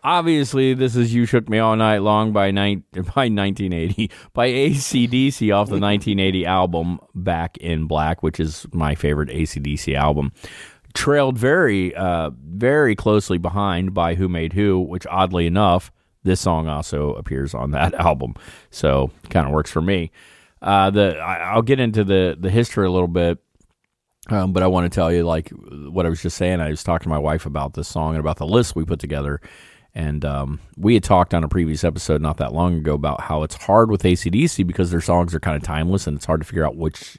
Obviously, this is "You Shook Me All Night Long" by, nine, by 1980 by ACDC off the 1980 album "Back in Black," which is my favorite ACDC album. Trailed very, uh, very closely behind by "Who Made Who," which oddly enough, this song also appears on that album, so kind of works for me. Uh, the I, I'll get into the the history a little bit. Um, but I want to tell you, like what I was just saying. I was talking to my wife about this song and about the list we put together, and um, we had talked on a previous episode not that long ago about how it's hard with ACDC because their songs are kind of timeless and it's hard to figure out which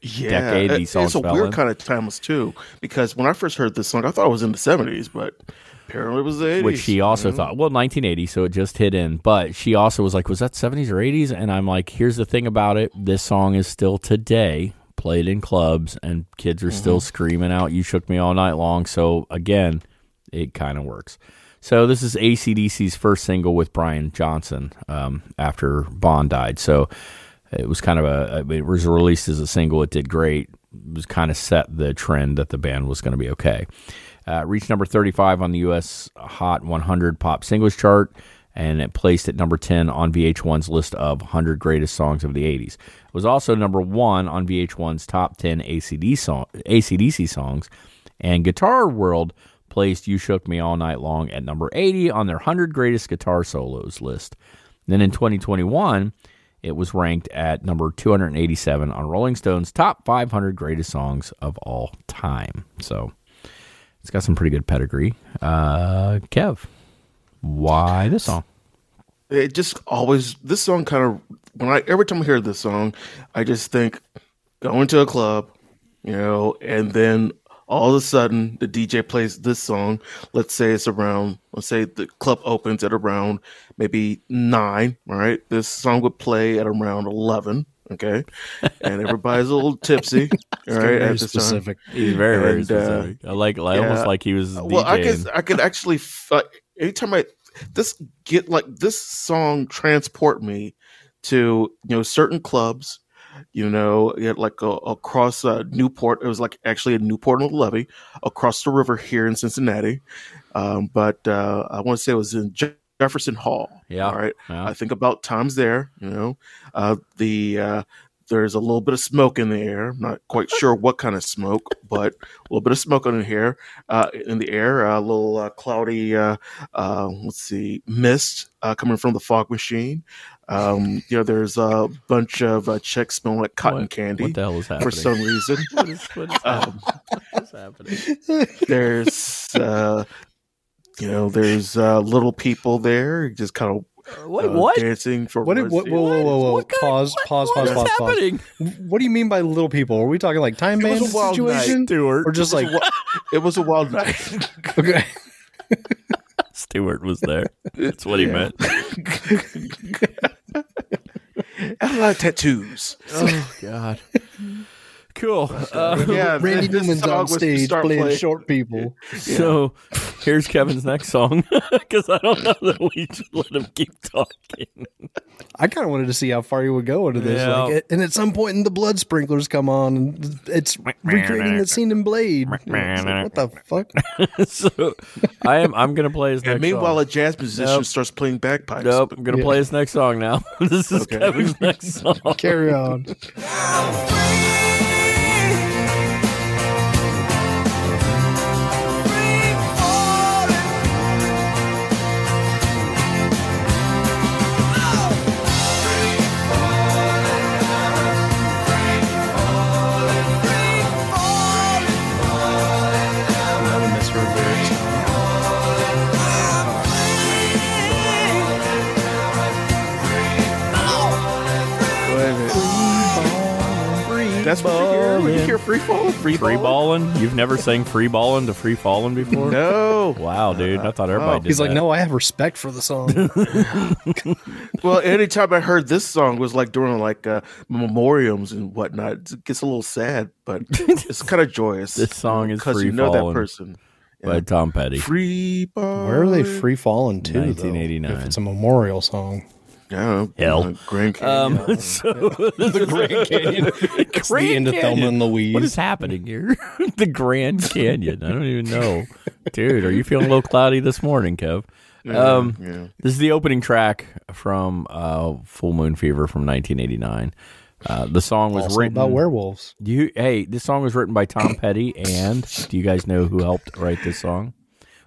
yeah, decade these songs it's a weird in. kind of timeless too. Because when I first heard this song, I thought it was in the seventies, but apparently it was the eighties. which she also thought, well, 1980, so it just hit in. But she also was like, was that 70s or 80s? And I'm like, here's the thing about it: this song is still today played in clubs, and kids are still screaming out, "You shook me all night long." So again, it kind of works. So this is ACDC's first single with Brian Johnson um, after Bon died. So it was kind of a it was released as a single. It did great. It was kind of set the trend that the band was going to be okay. Uh, reached number 35 on the U.S. Hot 100 Pop Singles chart, and it placed at number 10 on VH1's list of 100 greatest songs of the 80s. It was also number one on VH1's top 10 ACD song, ACDC songs, and Guitar World placed "You Shook Me All Night Long" at number 80 on their 100 greatest guitar solos list. Then in 2021, it was ranked at number 287 on Rolling Stone's top 500 greatest songs of all time. So it's got some pretty good pedigree. Uh, Kev, why this song? it just always this song kind of when I every time I hear this song, I just think going to a club, you know, and then all of a sudden the DJ plays this song. Let's say it's around, let's say the club opens at around maybe nine, all right? This song would play at around 11, okay? And everybody's a little tipsy, all right, Very this time. specific. He's very, very And, uh, specific. I like, like almost like he was. Well, I DJing. guess I could actually, f- uh, anytime I, this get like this song transport me to, you know, certain clubs, you know, like uh, across uh, Newport. It was like actually in Newport on the Levee, across the river here in Cincinnati. Um, but uh, I want to say it was in Je- Jefferson Hall. Yeah. All right. Yeah. I think about times there, you know, uh, the, uh, there's a little bit of smoke in the air. I'm not quite sure what kind of smoke, but a little bit of smoke in the air, uh, in the air, a little uh, cloudy, uh, uh, let's see, mist uh, coming from the fog machine. Um, you know, there's a bunch of uh, chicks smelling like cotton What- candy What the hell is happening? for some reason. what is, what is, Um, what is happening? there's, uh, you know, there's uh, little people there just kind of Wait, uh, what? dancing for What? Did, what whoa, whoa, whoa, whoa! What kind- Pause! what- Pause! what Pause! is Pause! Pause! happening? What do you mean by little people? Are we talking like time It was band a wild situation, or just like It was a wild night. okay? Stewart was there. That's what he meant. I had a lot of tattoos. Oh God. Cool. Uh, Yeah, Randy this Newman's song on was to stage start playing playing. short people. So here's Kevin's next song because I don't know that we should let him keep talking. I kind of wanted to see how far you would go into this. Yeah. Like, and at some point, the blood sprinklers come on, and it's recreating the scene in Blade. Like, what the fuck? so I am. I'm gonna play his And next. meanwhile, song. a jazz musician Nope. starts playing bagpipes. Nope, I'm gonna Yeah. play his next song now. this is Okay. Kevin's next song. Carry on. Wait a minute. That's what you hear when you hear free falling. Free, Free balling? balling? You've never sang free balling to free falling before? No. Wow, dude! I thought everybody did. He's like, that. no, I have respect for the song. Well, anytime I heard this song was like during like uh, memoriams and whatnot. It gets a little sad, but it's kind of joyous. This song is because you know that Fallin'. person. by Tom Petty. Free ball. Where are they free falling to? though, 1989. If it's a memorial song. Yeah, Hell. uh, Grand Canyon. Um, so the Grand Canyon. It's the end of Thelma and Louise. What is happening here? the Grand Canyon. I don't even know, dude. Are you feeling a little cloudy this morning, Kev? Um, yeah. This is the opening track from uh, Full Moon Fever from 1989. Uh, the song was also written about werewolves? Do you, hey, this song was written by Tom Petty, and do you guys know who helped write this song?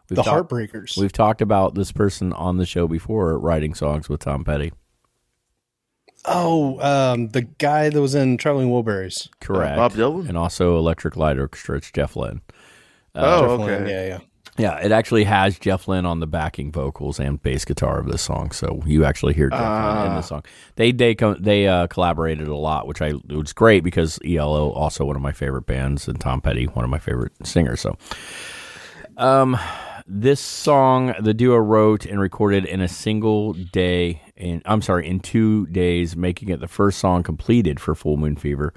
We've The talked- Heartbreakers. We've talked about this person on the show before, writing songs with Tom Petty. Oh, um, the guy that was in Traveling Wilburys. Correct. Bob Dylan? and also Electric Light Orchestra. It's Jeff Lynne. oh, Jeff okay. Lynne, Yeah, yeah. Yeah, it actually has Jeff Lynne on the backing vocals and bass guitar of this song, so you actually hear Jeff Lynne in the song. They they they uh, collaborated a lot, which I it was great because ELO also one of my favorite bands and Tom Petty one of my favorite singers. So, um, this song the duo wrote and recorded in a single day. In I'm sorry, in two days, making it the first song completed for Full Moon Fever.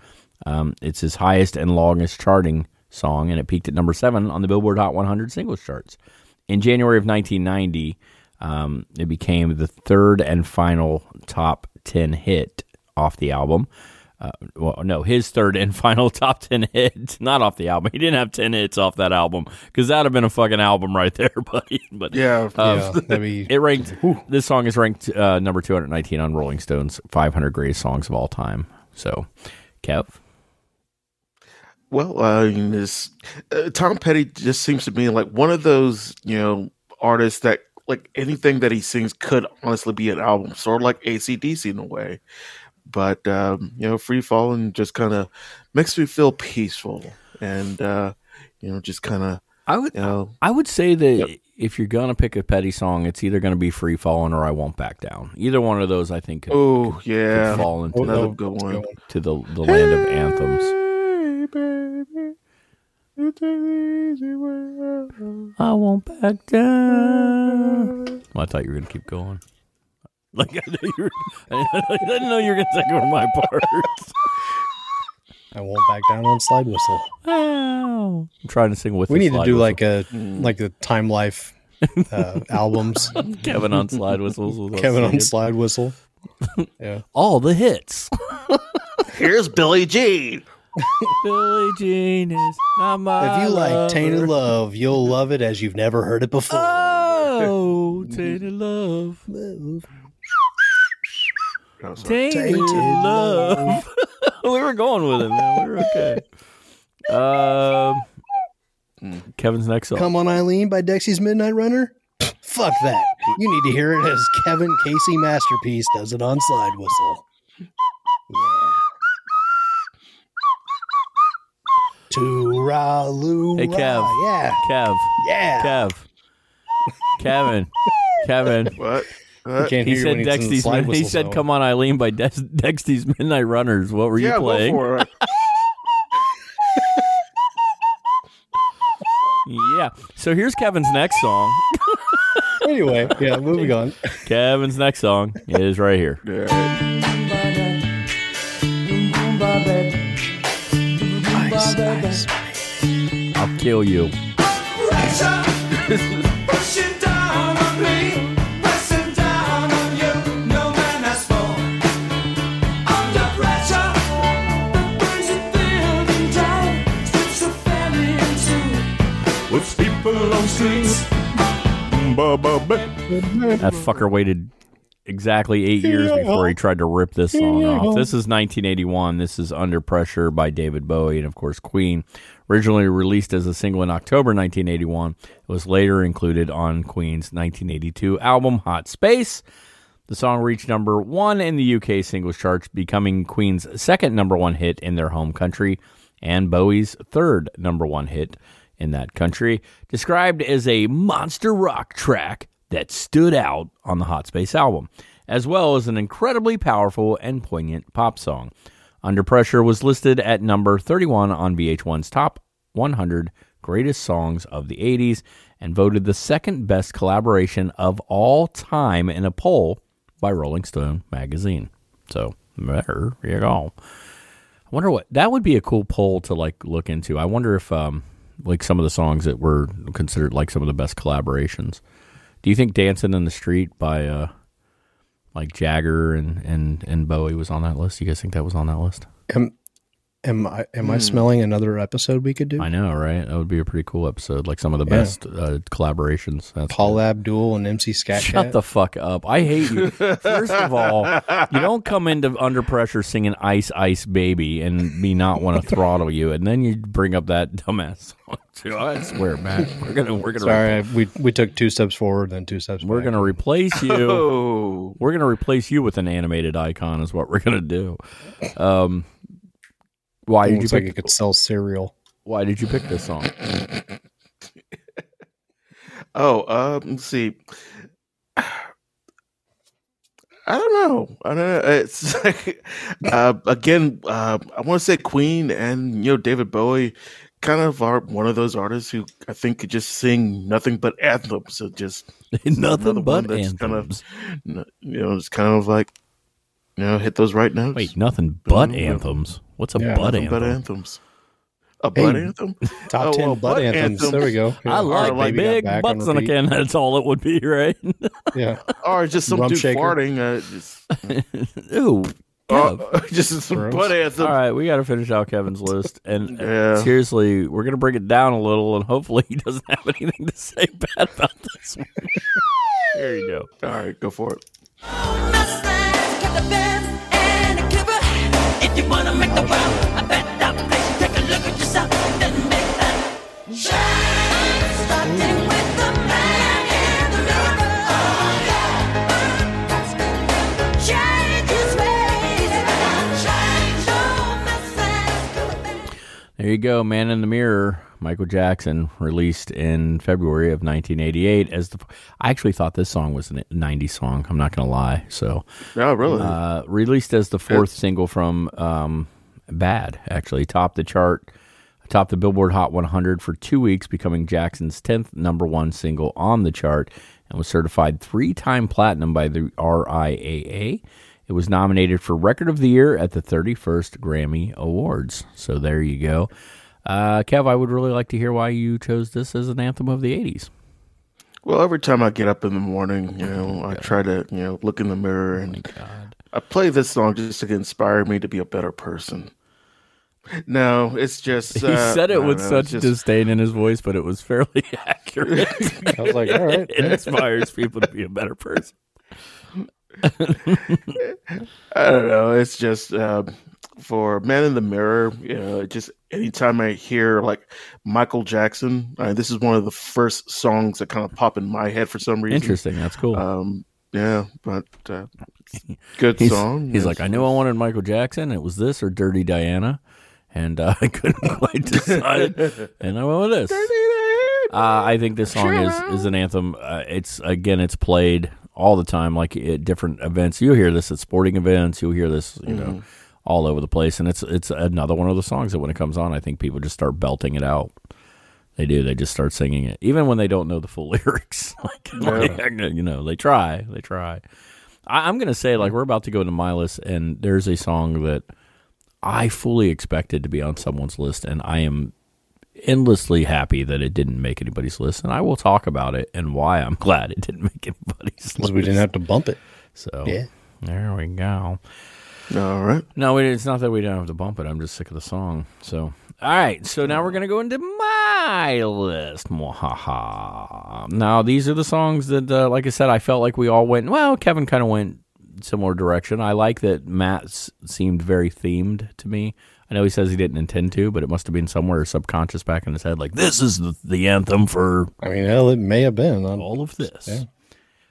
Um, it's his highest and longest charting song, and it peaked at number seven on the Billboard Hot 100 singles charts. In January of 1990, um, it became the third and final top 10 hit off the album. Uh, well, no, his third and final top 10 hit, not off the album. He didn't have 10 hits off that album because that'd have been a fucking album right there, buddy. But Yeah. um, yeah that'd be, it ranked. This song is ranked uh, number 219 on Rolling Stone's 500 greatest songs of all time. So, Kev, Well, uh, in this uh, Tom Petty just seems to be like one of those you know artists that like anything that he sings could honestly be an album, sort of like ACDC in a way. But um, you know, Free Falling just kind of makes me feel peaceful and uh, you know just kind of I would You know, I would say that Yep. if you're gonna pick a petty song, it's either gonna be Free Falling" or I Won't Back Down. Either one of those, I think, could, oh could yeah, fall into another the, good one. to the the land of anthems. Baby, you take easy way. I won't back down. Well, I thought you were gonna keep going. Like I, knew you were, I didn't know you were gonna take over my part. I won't back down on slide whistle. Wow. I'm trying to sing with. We the need to do whistle. like a like the Time Life uh, albums. Kevin on slide whistles. Kevin on slide whistle. Yeah. all the hits. Here's Billie Jean. Billie Jean is not my. If you like lover. Tainted Love, you'll love it as you've never heard it before. Oh, tainted Love. love, Sorry. tainted, Tainted love. we were going with it, man. We were okay. Um, Kevin's next song. Come on, Eileen by Dexy's Midnight Runner. Fuck that. You need to hear it as Kevin Casey Masterpiece does it on slide whistle. Yeah. Tooraloo. Hey, Kev. Yeah. Kev, Yeah. Kev, Kevin, Kevin. What? Uh, you can't He hear said when it's Dexy's. slide Mid- he said, zone. "Come on, Eileen" by Dex- Dexy's Midnight Runners. What were you yeah, playing? go for it. Yeah. So here's Kevin's next song. Anyway, yeah, moving on. Kevin's next song is right here. Yeah. Ice, ice. I'll kill you. That fucker waited exactly eight years before he tried to rip this song off. This is 1981. This is Under Pressure by David Bowie and, of course, Queen. Originally released as a single in October 1981, it was later included on Queen's 1982 album Hot Space. The song reached number one in the UK singles charts, becoming Queen's second number one hit in their home country and Bowie's third number one hit in that country. Described as a monster rock track that stood out on the Hot Space album, as well as an incredibly powerful and poignant pop song. Under Pressure was listed at number 31 on VH1's top 100 greatest songs of the 80s and voted the second best collaboration of all time in a poll by Rolling Stone magazine. So, there you go. I wonder what that would be a cool poll to like look into. I wonder if um like some of the songs that were considered like some of the best collaborations. Do you think Dancing in the Street by uh like Jagger and and and Bowie was on that list? Do You guys think that was on that list? Am, am I am I smelling another episode we could do? I know, right? That would be a pretty cool episode. Like some of the Yeah. best uh, collaborations. That's Paula Abdul and MC Skat Shut Cat. the fuck up. I hate you. First of all, you don't come into under pressure singing Ice Ice Baby and me not want to throttle you, and then you bring up that dumbass song too. I swear, Matt. We're gonna we're gonna Sorry, we we took two steps forward, then two steps. We're back. gonna replace you. Oh, We're gonna replace you with an animated icon is what we're gonna do. Um why did you Looks like pick it could sell cereal. why did you pick this song? oh. Um. Let's see. I don't know. I don't know. It's like, uh, again. Uh, I want to say Queen and you know David Bowie, kind of are one of those artists who I think could just sing nothing but anthems. So just Nothing but that's kind of- anthems. you know, it's kind of like you know hit those right notes. Wait, nothing but Mm. anthems. What's a Yeah, butt nothing but anthem? anthems. A butt Hey, anthem. Top ten well, butt butt anthems. anthems. There we go. I like like big Back on butts on a can. That's all it would be, right? Yeah, or just some Rump dude shaker. farting. Uh, just, Ooh. Kev. uh, just some Gross. butt anthem. All right, we got to finish out Kevin's list, and Yeah. seriously, we're gonna bring it down a little, and hopefully, he doesn't have anything to say bad about this one. there you go. All right, go for it. There you go, "Man in the Mirror" Michael Jackson, released in February of 1988. As the, I actually thought this song was a '90s song. I'm not gonna lie. So, Yeah, really. uh, released as the fourth single from um, "Bad," actually topped the chart, topped the Billboard Hot 100 for two weeks, becoming Jackson's 10th number one single on the chart, and was certified three-time platinum by the RIAA. It was nominated for Record of the Year at the 31st Grammy Awards. So there you go. Uh, Kev, I would really like to hear why you chose this as an anthem of the 80s. Well, every time I get up in the morning, you know, I try to, you know, look in the mirror and I play this song just to inspire me to be a better person. No, it's just He uh, said it with know, such just- disdain in his voice, but it was fairly accurate. I was like, all right. it inspires people to be a better person. I don't know. It's just uh, for Man in the Mirror. You know, just anytime I hear like Michael Jackson, uh, this is one of the first songs that kind of pop in my head for some reason. Interesting. That's cool. Um, yeah, but uh, good he's, song. he's Yes. like, I knew I wanted Michael Jackson. It was this or Dirty Diana, and uh, I couldn't quite decide. and I went with this. Uh, I think this song is is an anthem. Uh, it's again, it's played all the time, like at different events. You'll hear this at sporting events. You'll hear this, you know, all over the place. And it's it's another one of the songs that when it comes on, I think people just start belting it out. They do. They just start singing it, even when they don't know the full lyrics. like, like, you know, they try. They try. I, I'm gonna say, like, we're about to go to my list, and there's a song that I fully expected to be on someone's list, and I am endlessly happy that it didn't make anybody's list. And I will talk about it and why I'm glad it didn't make anybody's list. Because we didn't have to bump it. So Yeah. there we go. All right. No, it's not that we don't have to bump it. I'm just sick of the song. So, all right. So now we're gonna go into my list. Mwahaha. Now these are the songs that, uh, like I said, I felt like we all went. Well, Kevin kind of went similar direction. I like that Matt seemed very themed to me. I know he says he didn't intend to, but it must have been somewhere subconscious back in his head. Like this is the, the anthem for I mean, hell, it may have been. I'm- all of this. Yeah.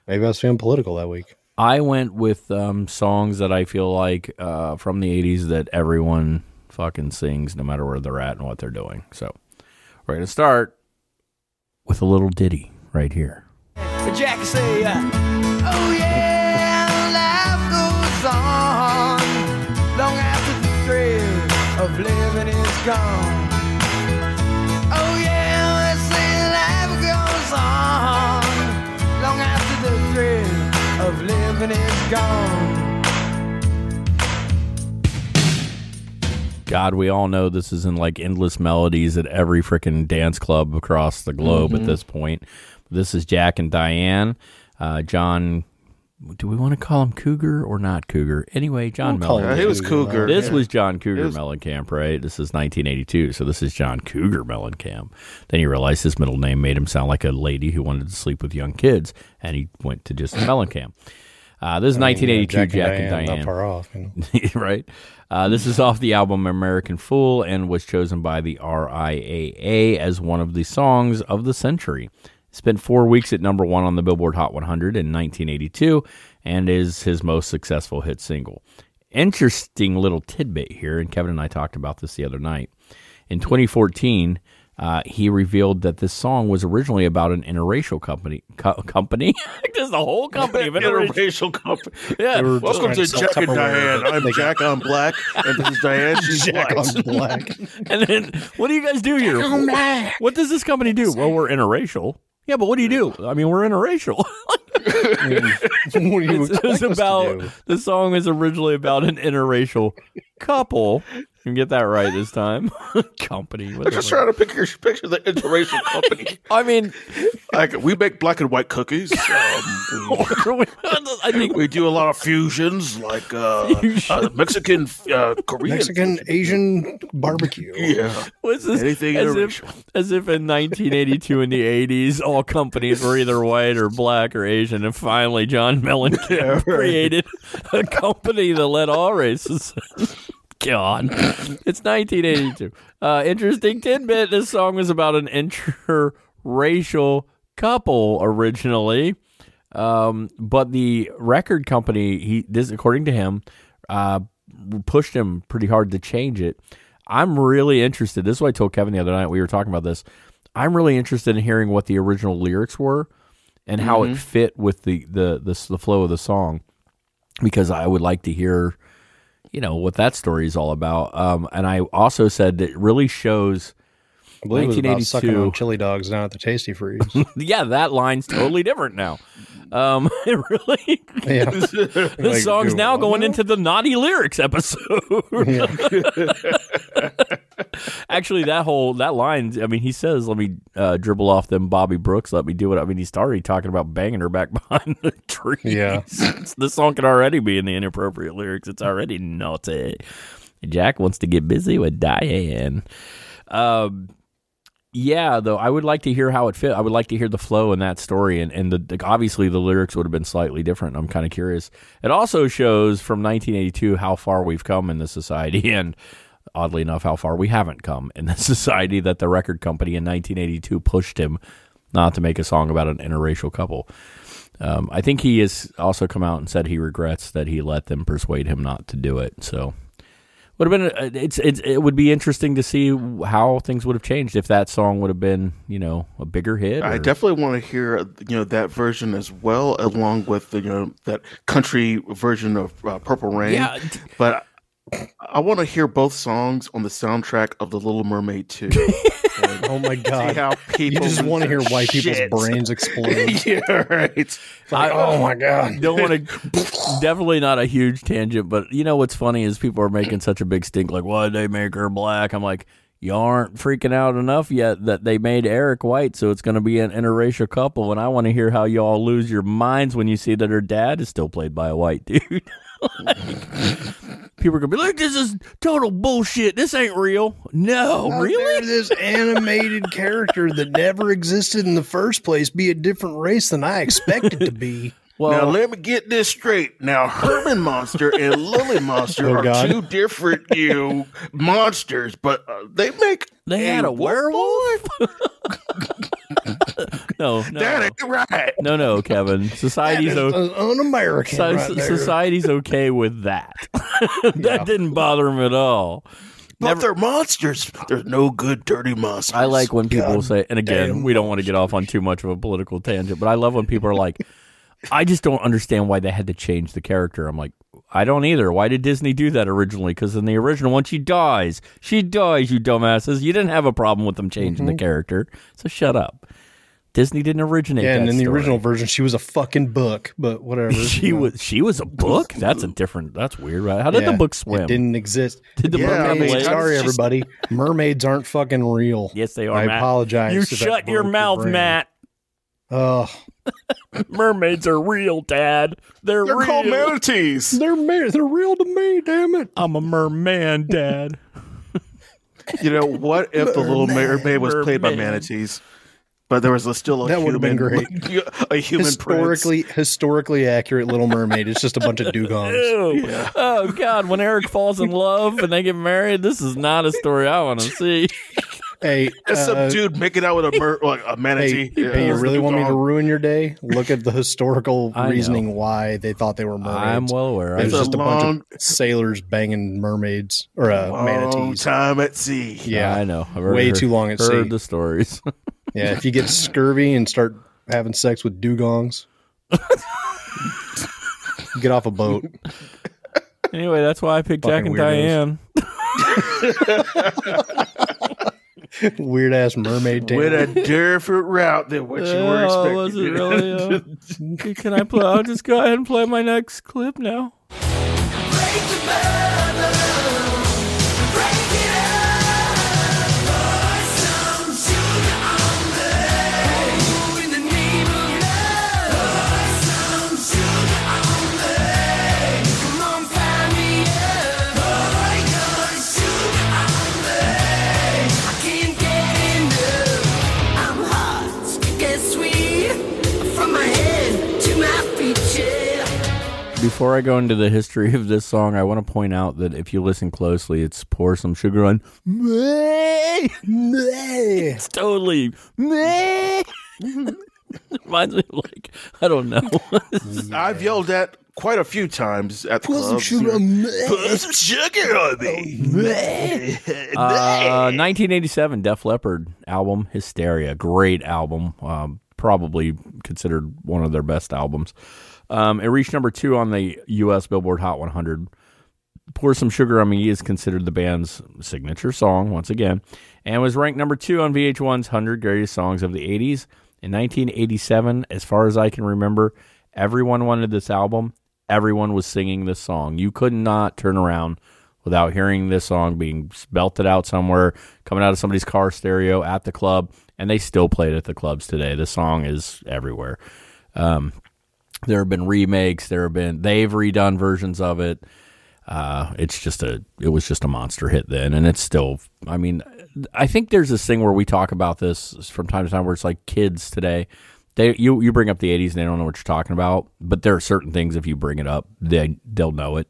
Maybe I was feeling political that week. I went with um, songs that I feel like uh, from the 80s that everyone fucking sings no matter where they're at and what they're doing. So we're going to start with a little ditty right here. Jackie say, uh, God, we all know this is in like endless melodies at every freaking dance club across the globe at this point. This is Jack and Diane. Uh, John, do we want to call him Cougar or not Cougar? Anyway, John We'll Mellencamp. He was Cougar. This yeah. was John Cougar It was- Mellencamp, right? This is 1982, so this is John Cougar Mellencamp. Then he realized his middle name made him sound like a lady who wanted to sleep with young kids, and he went to just Mellencamp. Uh, this is 1982, Jack, and Diane Not far off. You know? right? Uh, this is off the album American Fool and was chosen by the RIAA as one of the songs of the century. Spent four weeks at number one on the Billboard Hot 100 in 1982 and is his most successful hit single. Interesting little tidbit here, and Kevin and I talked about this the other night. In 2014, uh, he revealed that this song was originally about an interracial company. Co- company? Just the whole company of interracial. interracial company. Yeah. Welcome to Jack and Diane. I'm Jack. I'm black, and this is Diane. She's Jack white. on black. And then, what do you guys do here? What does this company do? Well, we're interracial. Yeah, but what do you do? I mean, we're interracial. what do you it was expect to about do? the song is originally about an interracial couple. You can get that right this time. Company. What I'm just trying to picture picture the interracial company. I mean, Like we make black and white cookies. Um, I think we do a lot of fusions, like uh, uh, Mexican, uh, Korean. Mexican Asian barbecue. Yeah. was this Anything as if, as if in 1982 in the 80s, all companies were either white or black or Asian, and finally John Mellencamp created a company that let all races. God, it's 1982. Uh, interesting tidbit: this song was about an interracial couple originally, um, but the record company he this according to him uh, pushed him pretty hard to change it. I'm really interested. This is what I told Kevin the other night. We were talking about this. I'm really interested in hearing what the original lyrics were and how it fit with the the the, the flow of the song because I would like to hear you know what that story is all about. Um, and I also said it really shows. I believe it was about sucking 1982. on chili dogs down at the Tastee Freez. Yeah, that line's totally different now. Um, it really. yeah. This Like, song's now going now? into the naughty lyrics episode. Actually, that whole that line. I mean, he says, "Let me uh, dribble off them Bobby Brooks. Let me do it." I mean, he's already talking about banging her back behind the tree. Yeah. this song could already be in the inappropriate lyrics. It's already naughty. Jack wants to get busy with Diane. Um, yeah, though I would like to hear how it fit. I would like to hear the flow in that story, and and the, the obviously the lyrics would have been slightly different. I'm kind of curious. It also shows from 1982 how far we've come in the society, and oddly enough, how far we haven't come in the society. That the record company in 1982 pushed him not to make a song about an interracial couple. Um, I think he has also come out and said he regrets that he let them persuade him not to do it. So would have been uh, it's, it's it would be interesting to see how things would have changed if that song would have been you know a bigger hit. I definitely want to hear you know that version as well, along with the, you know that country version of uh, Purple Rain. Yeah, but I want to hear both songs on the soundtrack of The Little Mermaid too. And Oh my see god. how You just want to hear white people's brains explode. yeah, right. It's like, oh my god. don't want to definitely not a huge tangent but you know what's funny is people are making such a big stink like why did they make her black i'm like you aren't freaking out enough yet that they made eric white so it's going to be an interracial couple and i want to hear how y'all lose your minds when you see that her dad is still played by a white dude Like, people are going to be like this is total bullshit this ain't real no How really dare this animated character that never existed in the first place be a different race than I expected to be. well now let me get this straight. Now Herman Munster and Lily Munster Oh, are God. two different you know, monsters, but uh, they make they had a werewolf no no That ain't right. no no kevin society's o- un-American So, right society's okay with that. that didn't bother him at all. But they're monsters. There's no good dirty monsters. I like when people God say, and again, we don't want to get off on too much of a political tangent, but I love when people are like, I just don't understand why they had to change the character. I'm like, I don't either. Why did Disney do that originally? Because in the original one, she dies. She dies, you dumbasses. You didn't have a problem with them changing the character, so shut up. Disney didn't originate Mm-hmm. yeah, and in the story. original version, she was a fucking book, but whatever. she know. was she was a book. That's a different. That's weird, right? How did Yeah, the book swim? It didn't exist. Did the Yeah, mermaid I mean, live? how Sorry, everybody. Mermaids aren't fucking real. Yes, they are. I Matt. apologize. You shut your mouth. Matt. Oh, Mermaids are real, Dad. They're, They're real. called manatees. they're ma- they're real to me. Damn it. I'm a merman, Dad. You know what? If the Little Mermaid was played by Merman. manatees, but there was a, still a That human, would've been great. a human historically historically accurate Little Mermaid. It's just a bunch of dugongs. Ew. Oh God! When Eric falls in love and they get married, this is not a story I want to see. Hey, It's some uh, dude making out with a mer- like a manatee. Hey, hey, you really want me to ruin your day? Look at the historical I know. reasoning why they thought they were mermaids. I'm well aware. I It was It's a just a bunch of sailors banging mermaids or uh, Long manatees. time at sea. Yeah, I know. I've already way heard- too long at Heard sea. the stories. Yeah, if you get scurvy and start having sex with dugongs, get off a boat. anyway, that's why I picked Jack and weirdos. Diane. Weird ass mermaid With tale. a different route than what you were Oh, expecting. was it really? uh, can I play? I'll just go ahead and play my next clip now. Before I go into the history of this song, I want to point out that if you listen closely, it's pour some sugar on. Me. It's totally. Reminds me of like I don't know. I've yelled at quite a few times at the Put some sugar on me. Put some sugar on me. Uh, 1987 Def Leppard album Hysteria, great album, um, probably considered one of their best albums. Um, it reached number two on the U.S. Billboard Hot 100. Pour Some Sugar on Me is considered the band's signature song once again, and was ranked number two on VH1's 100 Greatest Songs of the 80s. In 1987, as far as I can remember, everyone wanted this album. Everyone was singing this song. You could not turn around without hearing this song being belted out somewhere, coming out of somebody's car stereo at the club, and they still play it at the clubs today. This song is everywhere. Um, there have been remakes. There have been they've redone versions of it. Uh, it's just a it was just a monster hit then, and it's still. I mean, I think there's this thing where we talk about this from time to time, where it's like kids today. They you you bring up the '80s and they don't know what you're talking about, but there are certain things if you bring it up, they they'll know it.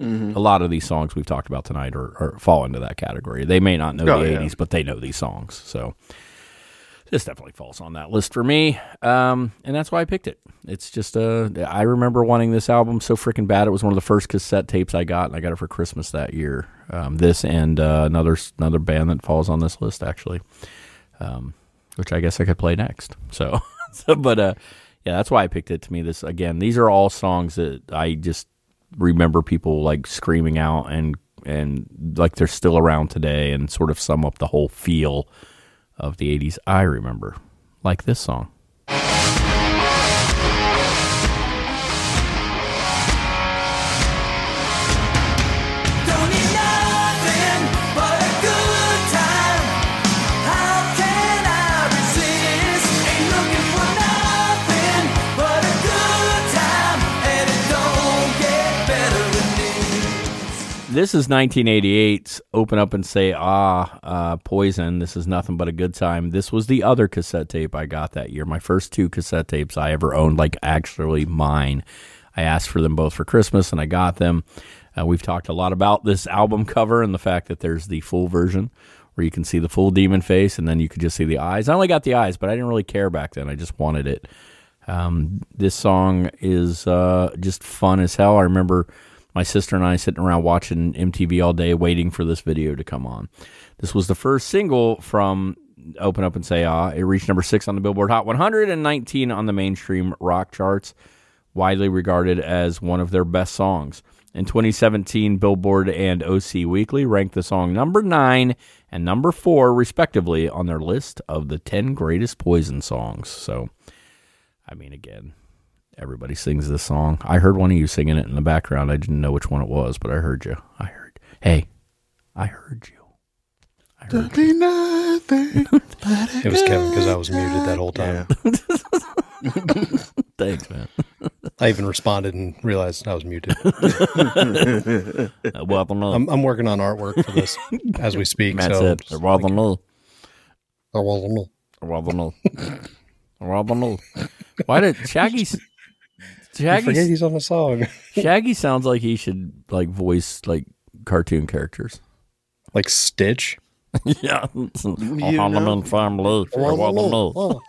A lot of these songs we've talked about tonight are, are fall into that category. They may not know Oh, the yeah. '80s, but they know these songs. So this definitely falls on that list for me, um, and that's why I picked it. It's just uh, I remember wanting this album so freaking bad. It was one of the first cassette tapes I got, and I got it for Christmas that year. Um, this and uh, another another band that falls on this list actually, um, which I guess I could play next. So, so but uh, yeah, that's why I picked it. To me, this again, these are all songs that I just remember people like screaming out and and like they're still around today, and sort of sum up the whole feel of the 80s I remember, like this song. This. Is 1988's Open Up and Say Ah, uh, Poison. This is nothing but a good time. This was the other cassette tape I got that year. My first two cassette tapes I ever owned, like actually mine. I asked for them both for Christmas and I got them. Uh, we've talked a lot about this album cover and the fact that there's the full version where you can see the full demon face and then you could just see the eyes. I only got the eyes, but I didn't really care back then. I just wanted it. Um, this song is uh, just fun as hell. I remember my sister and I sitting around watching MTV all day waiting for this video to come on. This was the first single from Open Up and Say Ah. It reached number six on the Billboard Hot 100 and 19 on the mainstream rock charts, widely regarded as one of their best songs. In 2017, Billboard and OC Weekly ranked the song number nine and number four, respectively, on their list of the 10 greatest Poison songs. So, I mean, again, everybody sings this song. I heard one of you singing it in the background. I didn't know which one it was, but I heard you. I heard. Hey, I heard you. I heard you. Be nothing. It was Kevin because I was muted that whole time. Thanks, man. I even responded and realized I was muted. Uh, well. I'm, I'm working on artwork for this as we speak. Matt so said, just well, the no. like, well, no. Well, the no. Well, the no. Why did Shaggy? You Shaggy, forget he's on the song. Shaggy sounds like he should like voice like cartoon characters. like Stitch. yeah, know? family. Well, the no.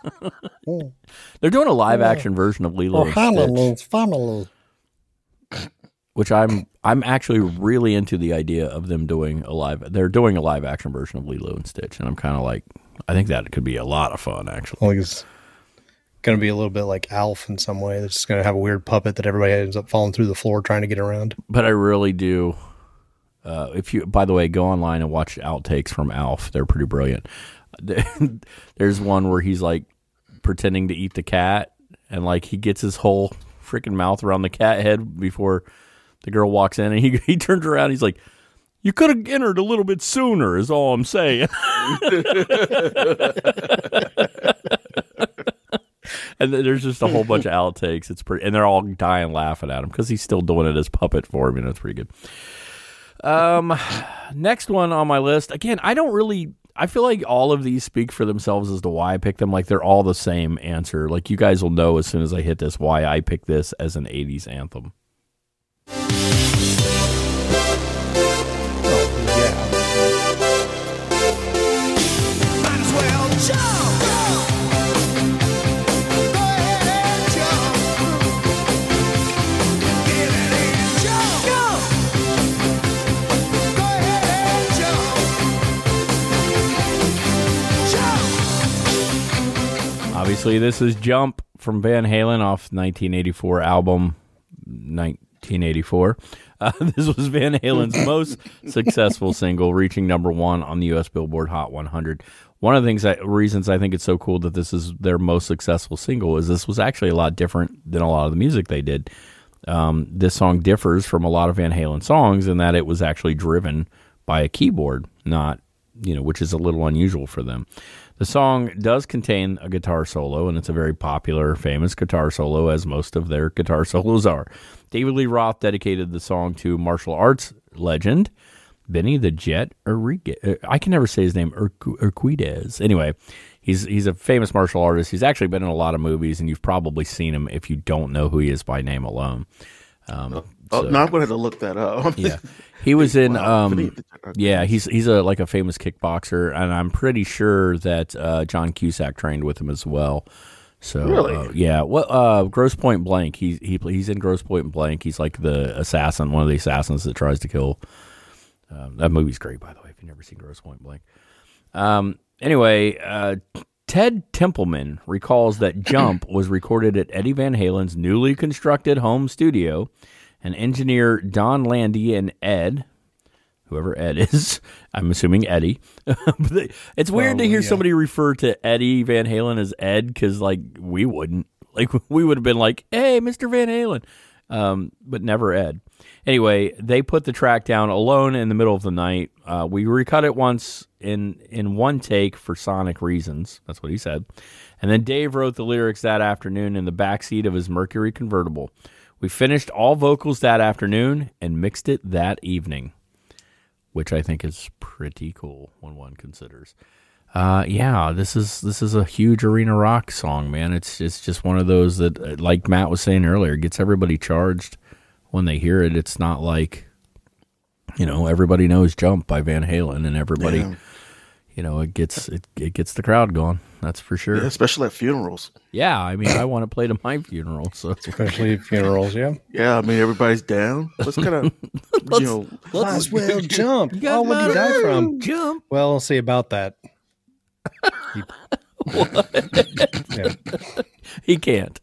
Oh, They're doing a live action version of Lilo oh, and Stitch. family. which I'm I'm actually really into the idea of them doing a live. They're doing a live action version of Lilo and Stitch, and I'm kind of like, I think that could be a lot of fun. Actually, Like it's going to be a little bit like Alf in some way. It's just going to have a weird puppet that everybody ends up falling through the floor trying to get around. but I really do. Uh, if you, by the way, go online and watch outtakes from Alf. They're pretty brilliant. There's one where he's like pretending to eat the cat, and like he gets his whole freaking mouth around the cat head before the girl walks in, and he he turns around. He's like, "You could have entered a little bit sooner." Is all I'm saying. and there's just a whole bunch of outtakes. It's pretty, and they're all dying laughing at him because he's still doing it as puppet for him. You know, it's pretty good. Um, next one on my list. Again, I don't really. I feel like all of these speak for themselves as to why I picked them. Like they're all the same answer. Like you guys will know as soon as I hit this why I picked this as an '80s anthem. Obviously, this is Jump from Van Halen off 1984 album 1984. Uh, this was Van Halen's most successful single, reaching number one on the U.S. Billboard Hot 100. One of the things, that, reasons I think it's so cool that this is their most successful single is this was actually a lot different than a lot of the music they did. Um, this song differs from a lot of Van Halen songs in that it was actually driven by a keyboard, not you know, which is a little unusual for them. The song does contain a guitar solo, and it's a very popular, famous guitar solo, as most of their guitar solos are. David Lee Roth dedicated the song to martial arts legend Benny the Jet Urquidez. I can never say his name, Urqu- Urquidez. Anyway, he's he's a famous martial artist. He's actually been in a lot of movies, and you've probably seen him if you don't know who he is by name alone. Um, Oh, so- no, I'm going to have to look that up. yeah, he was in. Um, yeah, he's he's a like a famous kickboxer, and I'm pretty sure that uh, John Cusack trained with him as well. So Really? uh, yeah, what uh, Grosse Pointe Blank? He he he's in Grosse Pointe Blank. He's like the assassin, one of the assassins that tries to kill. Um, that movie's great, by the way. If you've never seen Grosse Pointe Blank. Um, anyway, uh, Ted Templeman recalls that Jump was recorded at Eddie Van Halen's newly constructed home studio, and engineer Donn Landee and Ed, whoever Ed is, I'm assuming Eddie. But they- it's weird to hear yeah. somebody refer to Eddie Van Halen as Ed because, like, we wouldn't. Like, we would have been like, hey, Mr. Van Halen. Um, but never Ed. Anyway, they put the track down alone in the middle of the night. Uh, we recut it once in in one take for sonic reasons. That's what he said. And then Dave wrote the lyrics that afternoon in the backseat of his Mercury convertible. We finished all vocals that afternoon and mixed it that evening, which I think is pretty cool when one considers. Uh, yeah, this is this is a huge arena rock song, man. It's it's just one of those that, uh, like Matt was saying earlier, gets everybody charged when they hear it. It's not like, you know, everybody knows "Jump" by Van Halen, and everybody, Yeah. You know, it gets it, it gets the crowd going. That's for sure. Yeah, especially at funerals. Yeah, I mean, I want to play to my funeral, so especially funerals. Yeah, Yeah, I mean everybody's down. Let's kind of, you know, might as well jump. You oh, what you die from? Jump. Well, I'll see about that. He- yeah, He can't.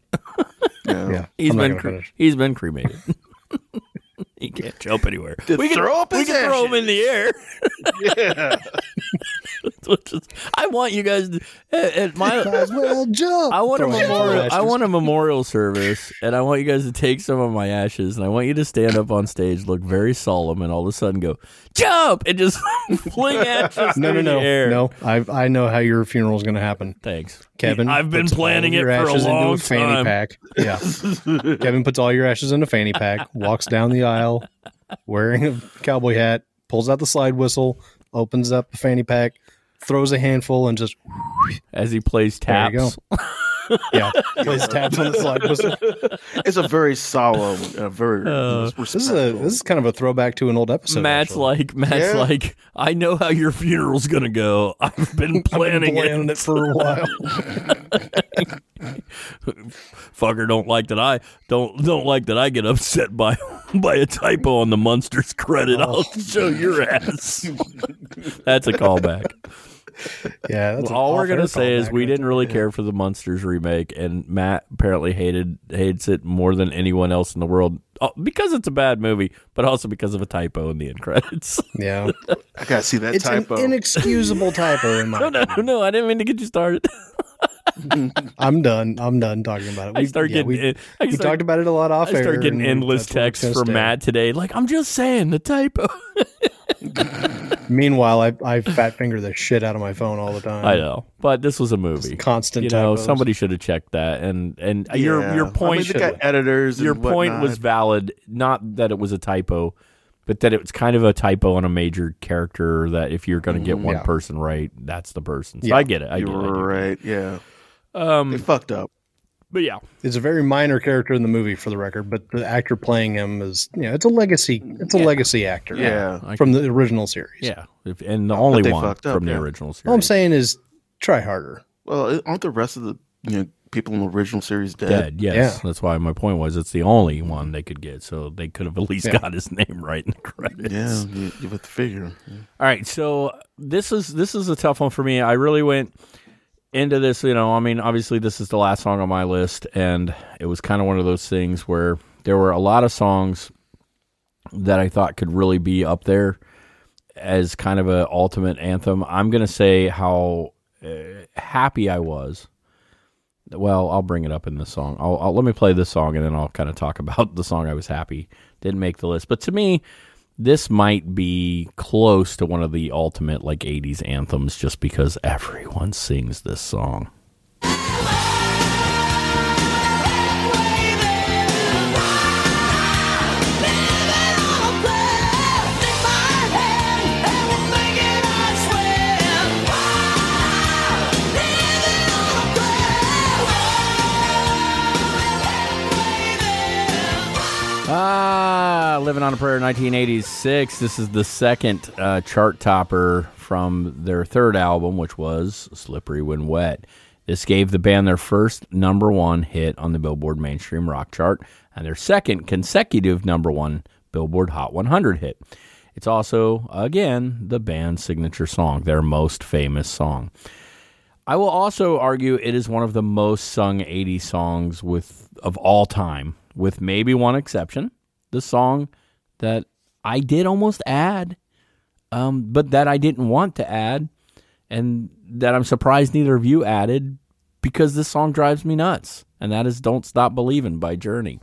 yeah. yeah. He's I'm been cre- he's been cremated. He can't jump anywhere. We can throw up we can throw him in the air. Yeah. I want you guys to, at, at my. As well jump. I want a Throw it in memorial. I want a memorial service, and I want you guys to take some of my ashes, and I want you to stand up on stage, look very solemn, and all of a sudden go jump and just fling ashes No, no, through no, the air. no. I I know how your funeral is going to happen. Thanks, Kevin, I've been planning it for a long into a fanny time. pack. Yeah, Kevin puts all your ashes in a fanny pack, walks down the aisle, wearing a cowboy hat, pulls out the slide whistle, opens up the fanny pack, throws a handful, and just As he plays There you taps. yeah, plays taps on the slide whistle. It's a very solemn, uh, very Uh, This is a this is kind of a throwback to an old episode. Matt's actually. like, Matt's Yeah. like, I know how your funeral's gonna go. I've been I've been planning, planning it. it for a while. Fucker don't like that I don't don't like that I get upset by by a typo on the Munsters credit. I'll Oh. show your ass. That's a callback. Yeah, that's an All we're gonna say is we didn't there. really care for the Munsters remake, and Matt apparently hated hates it more than anyone else in the world uh, because it's a bad movie, but also because of a typo in the end credits. Yeah, I gotta see that it's an typo. inexcusable typo in my. no, no, no! I didn't mean to get you started. I'm done. I'm done talking about it. I We- start yeah, getting we, I we start- talked about it a lot off I start getting endless that's where it's texts from stay. Matt today. Like, I'm just saying the typo. Meanwhile, I, I fat finger the shit out of my phone all the time. I know, but this was a movie. constant You know, typos. somebody should have checked that. And and your Yeah. your I point mean, should they got editors. your and point whatnot. was valid. Not that it was a typo, but that it was kind of a typo on a major character. That if you're going to get one yeah. person right, that's the person. So Yeah. I get it. I get it. I You're get it. right. Yeah, Um, they fucked up. but yeah, It's a very minor character in the movie, for the record, but the actor playing him is, you know, it's a legacy. It's a legacy actor. Yeah. I- from the original series. yeah, if, and the only one up, from the original series. All I'm saying is, try harder. Well, aren't the rest of the you know people in the original series dead? dead. Yes, Yeah. that's why my point was it's the only one they could get, so they could have at least Yeah. got his name right in the credits. Yeah, you, you would figure. All right, so this is this is a tough one for me. I really went into this, you know, I mean, obviously this is the last song on my list, and it was kind of one of those things where there were a lot of songs that I thought could really be up there as kind of an ultimate anthem. I'm gonna say how uh, happy I was. Well, I'll bring it up in the song. I'll, I'll let me play this song, and then I'll kind of talk about the song I was happy didn't make the list. But to me, this might be close to one of the ultimate like 80s anthems just because everyone sings this song. Living on a Prayer 1986. This is the second uh, chart topper from their third album, which was Slippery When Wet. This gave the band their first number one hit on the Billboard Mainstream Rock chart and their second consecutive number one Billboard Hot 100 hit. It's also, again, the band's signature song, their most famous song. I will also argue it is one of the most sung 80 songs with of all time, with maybe one exception. The song that I did almost add, um, but that I didn't want to add, and that I'm surprised neither of you added because this song drives me nuts, and that is "Don't Stop Believing" by Journey.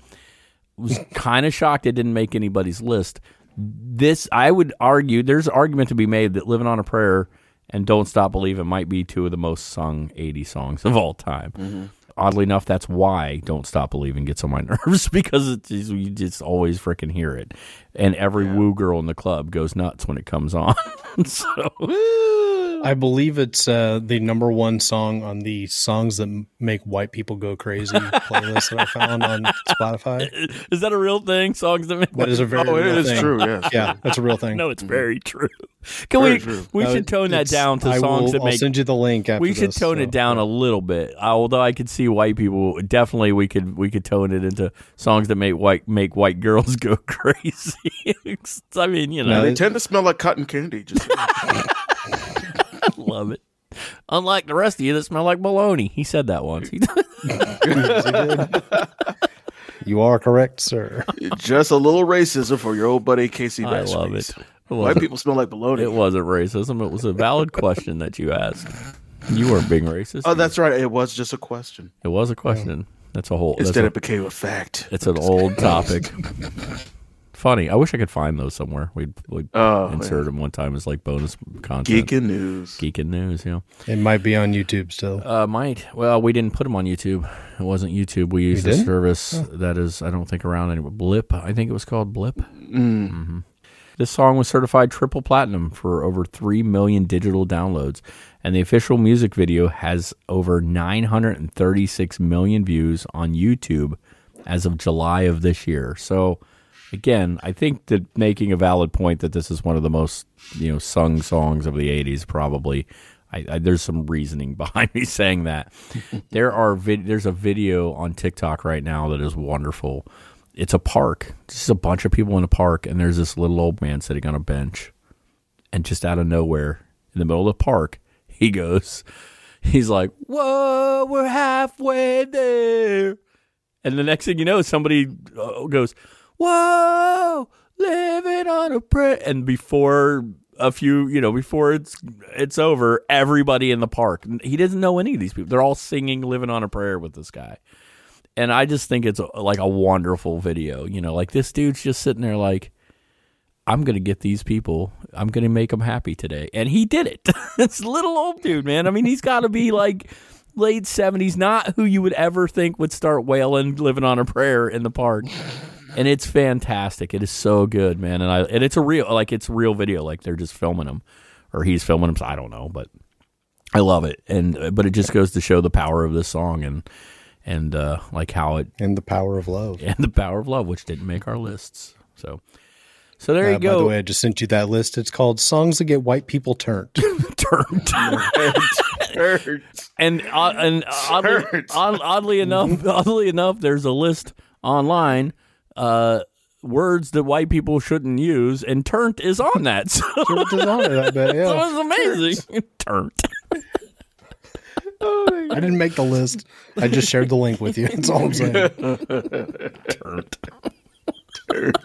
Was kind of shocked it didn't make anybody's list. This I would argue there's argument to be made that "Living on a Prayer" and "Don't Stop Believing" might be two of the most sung 80 songs of all time. Oddly enough, that's why "Don't Stop Believing" gets on my nerves because it's you just always freaking hear it, and every woo girl in the club goes nuts when it comes on. so, I believe it's uh, the number one song on the songs that make white people go crazy playlist that I found on Spotify. is that a real thing? Songs that make That is a very Oh, it real is thing. true. Yes. Yeah, that's a real thing. No, it's very true. Can Very we? true. We Uh, should tone that down to I songs will, that I'll make. send you the link. After we should this, tone so, it down yeah. a little bit. Although I could see white people. Definitely, we could we could tone it into songs that make white make white girls go crazy. I mean, you know, No, They it- tend to smell like cotton candy. Just love it. Unlike the rest of you that smell like baloney. He said that once. He- You are correct, sir. just a little racism for your old buddy Casey. I Bass love Reeves. it. It White wasn't, people smell like baloney. it wasn't racism. It was a valid question that you asked. You weren't being racist. Oh, that's right. It was just a question. it was a question. That's a whole. That's Instead, a, it became a fact. it's an old topic. Funny. I wish I could find those somewhere. We'd, we'd Oh, insert them one time as like bonus content. Geeking news. Geeking news, yeah. It might be on YouTube still. Uh, might. Well, we didn't put them on YouTube. It wasn't YouTube. We used a didn't? service that is, I don't think, around anymore. Blip. I think it was called Blip. hmm This song was certified triple platinum for over 3 million digital downloads, and the official music video has over 936 million views on YouTube as of July of this year. So, again, I think that making a valid point that this is one of the most you know sung songs of the '80s, probably. I, I, there's some reasoning behind me saying that. there are vid- there's a video on TikTok right now that is wonderful. It's a park, just a bunch of people in a park, and there's this little old man sitting on a bench, and just out of nowhere, in the middle of the park, he goes, he's like, "Whoa, we're halfway there." And the next thing you know, somebody uh, goes, "Whoa, living on a prayer!" And before a few, you know, before it's it's over, everybody in the park, he doesn't know any of these people. They're all singing "Living on a Prayer" with this guy, and I just think it's a, like a wonderful video. You know, like this dude's just sitting there, like, I'm gonna get these people. I'm gonna make them happy today, and he did it. a little old dude, man. I mean, he's got to be like late seventies, not who you would ever think would start wailing, living on a prayer in the park. And it's fantastic. It is so good, man. And I and it's a real like it's a real video. Like they're just filming him, or he's filming him. I don't know, but I love it. And but it just goes to show the power of this song and and uh, like how it And the power of love. and the power of love, which didn't make our lists. So so there Uh, you go. By the go. way, I just sent you that list. It's called "Songs That Get White People Turned." Turned. Hurts. and uh, and oddly, oddly enough, oddly enough, there's a list online. Uh, words that white people shouldn't use, and "turnt" is on that. So Which is on it, I bet, that yeah. was amazing. "Turnt." I didn't make the list. I just shared the link with you. That's all I'm saying. Turnt. Turnt.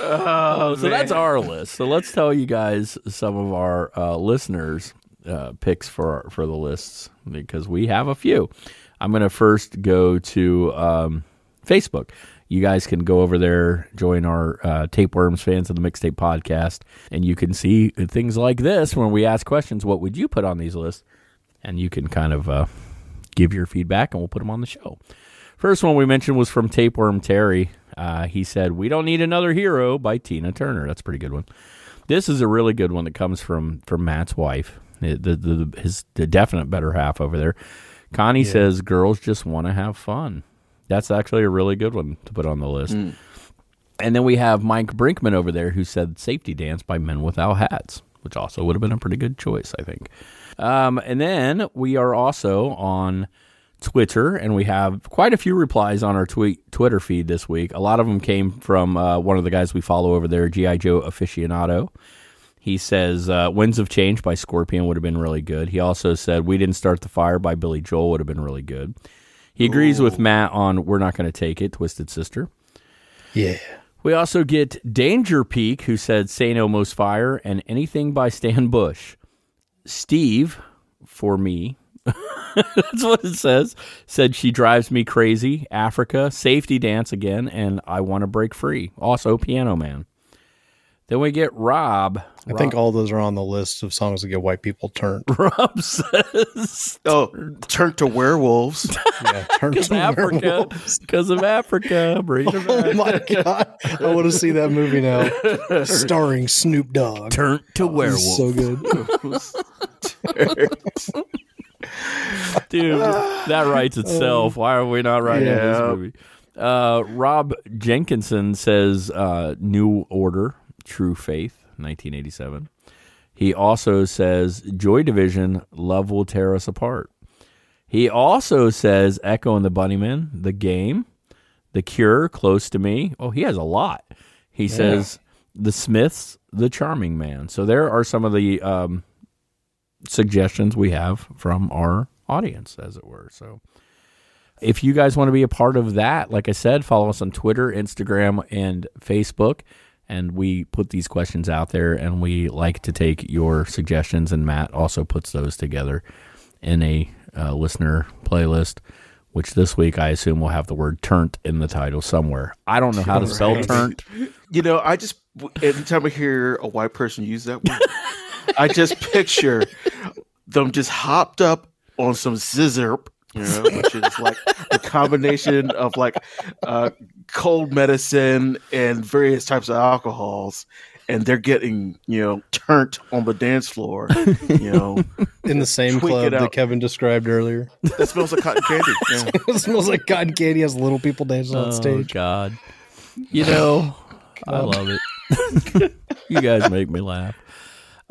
Oh, so that's our list. So let's tell you guys some of our uh, listeners' uh, picks for for the lists because we have a few. I'm going to first go to um, Facebook. You guys can go over there, join our uh, Tapeworms fans of the Mixtape Podcast, and you can see things like this when we ask questions. What would you put on these lists? And you can kind of uh, give your feedback, and we'll put them on the show. First one we mentioned was from Tapeworm Terry. Uh, he said, "We don't need another hero" by Tina Turner. That's a pretty good one. This is a really good one that comes from from Matt's wife, the the, the his the definite better half over there. Connie says, "Girls just want to have fun." That's actually a really good one to put on the list. And then we have Mike Brinkman over there who said "Safety Dance" by Men Without Hats, which also would have been a pretty good choice, I think. Um, and then we are also on Twitter, and we have quite a few replies on our tweet Twitter feed this week. A lot of them came from uh, one of the guys we follow over there, GI Joe aficionado. He says uh, "Winds of Change" by Scorpion would have been really good. He also said "We Didn't Start the Fire" by Billy Joel would have been really good. He agrees with Matt on "We're Not Going to Take It," Twisted Sister. Yeah. We also get Danger Peak, who said St. Elmo's Fire and anything by Stan Bush. Steve, for me, that's what it says, said she drives me crazy. Africa, Safety Dance again, and I want to break free. Also, Piano Man. Then we get Rob. I think all those are on the list of songs that get white people turned. Rob says Oh, turn to werewolves. Yeah, turn because to Africa, werewolves. because of Africa. Bring Oh back. my god! I want to see that movie now, starring Snoop Dogg. Turn to This werewolf. is so good. Dude, that writes itself. Why are we not writing this movie? Uh, Rob Jenkinson says uh, New Order, True Faith, 1987. He also says Joy Division, Love Will Tear Us Apart. He also says Echo and the Bunnymen, The Game, The Cure, Close to Me. Oh, he has a lot. He says The Smiths, The Charming Man. So there are some of the um, suggestions we have from our audience, as it were. So if you guys want to be a part of that, like I said, follow us on Twitter, Instagram, and Facebook. And we put these questions out there and we like to take your suggestions. And Matt also puts those together in a uh, listener playlist, which this week I assume will have the word turnt in the title somewhere. I don't know how to spell turnt. You know, I just anytime I hear a white person use that word, I just picture them just hopped up on some sizzurp, you know, which is like a combination of like uh, cold medicine and various types of alcohols, and they're getting you know turned on the dance floor. You know, In the same club that. Kevin described earlier. that smells like cotton candy. Yeah. it smells like cotton candy has little people dancing on Oh stage. God! You know, I love it. you guys make me laugh.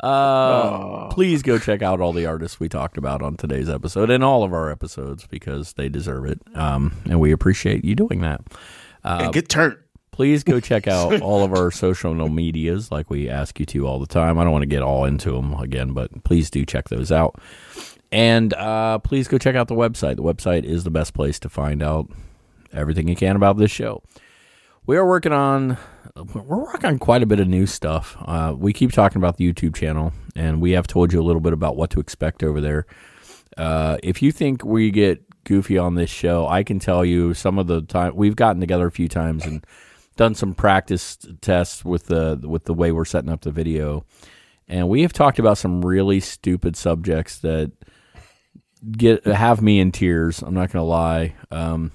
Uh, please go check out all the artists we talked about on today's episode and all of our episodes because they deserve it. Um, and we appreciate you doing that. And get turned. Please go check out all of our social medias, like we ask you to all the time. I don't want to get all into them again, but please do check those out. And uh, please go check out the website. The website is the best place to find out everything you can about this show. We are working on we're working on quite a bit of new stuff. Uh, we keep talking about the YouTube channel, and we have told you a little bit about what to expect over there. Uh, if you think we get goofy on this show, I can tell you some of the time we've gotten together a few times and done some practice tests with the with the way we're setting up the video, and we have talked about some really stupid subjects that get have me in tears. I'm not gonna lie. Um,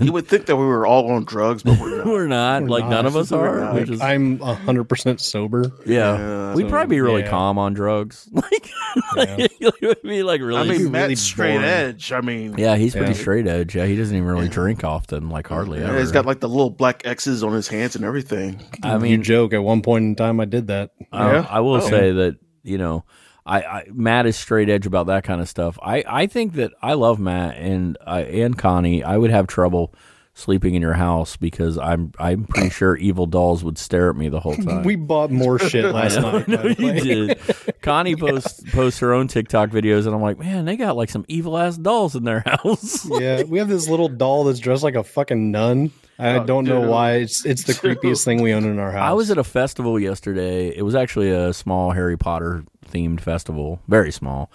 You would think that we were all on drugs, but we're not. we're not We're like not. none of us We're are. not. is- I'm hundred percent sober. yeah, Yeah, we'd so, probably be really yeah. calm on drugs. Like, Yeah. it would be like really. I mean, really straight boring. edge. I mean, yeah, he's pretty straight edge. Yeah, he doesn't even really drink often, like hardly yeah, ever. he's got like the little black X's on his hands and everything. I mean, you mean, joke. At one point in time, I did that. I, Yeah? I will Oh. say that you know, I, I Matt is straight edge about that kind of stuff. I, I think that I love Matt and I and Connie. I would have trouble sleeping in your house because I'm I'm pretty sure evil dolls would stare at me the whole time. We bought more shit last night. by you did. Connie posts posts her own TikTok videos, and I'm like, man, they got like some evil ass dolls in their house. yeah, we have this little doll that's dressed like a fucking nun. I Oh, don't know dude. why. It's it's the creepiest thing we own in our house. I was at a festival yesterday. It was actually a small Harry Potter themed festival, very small.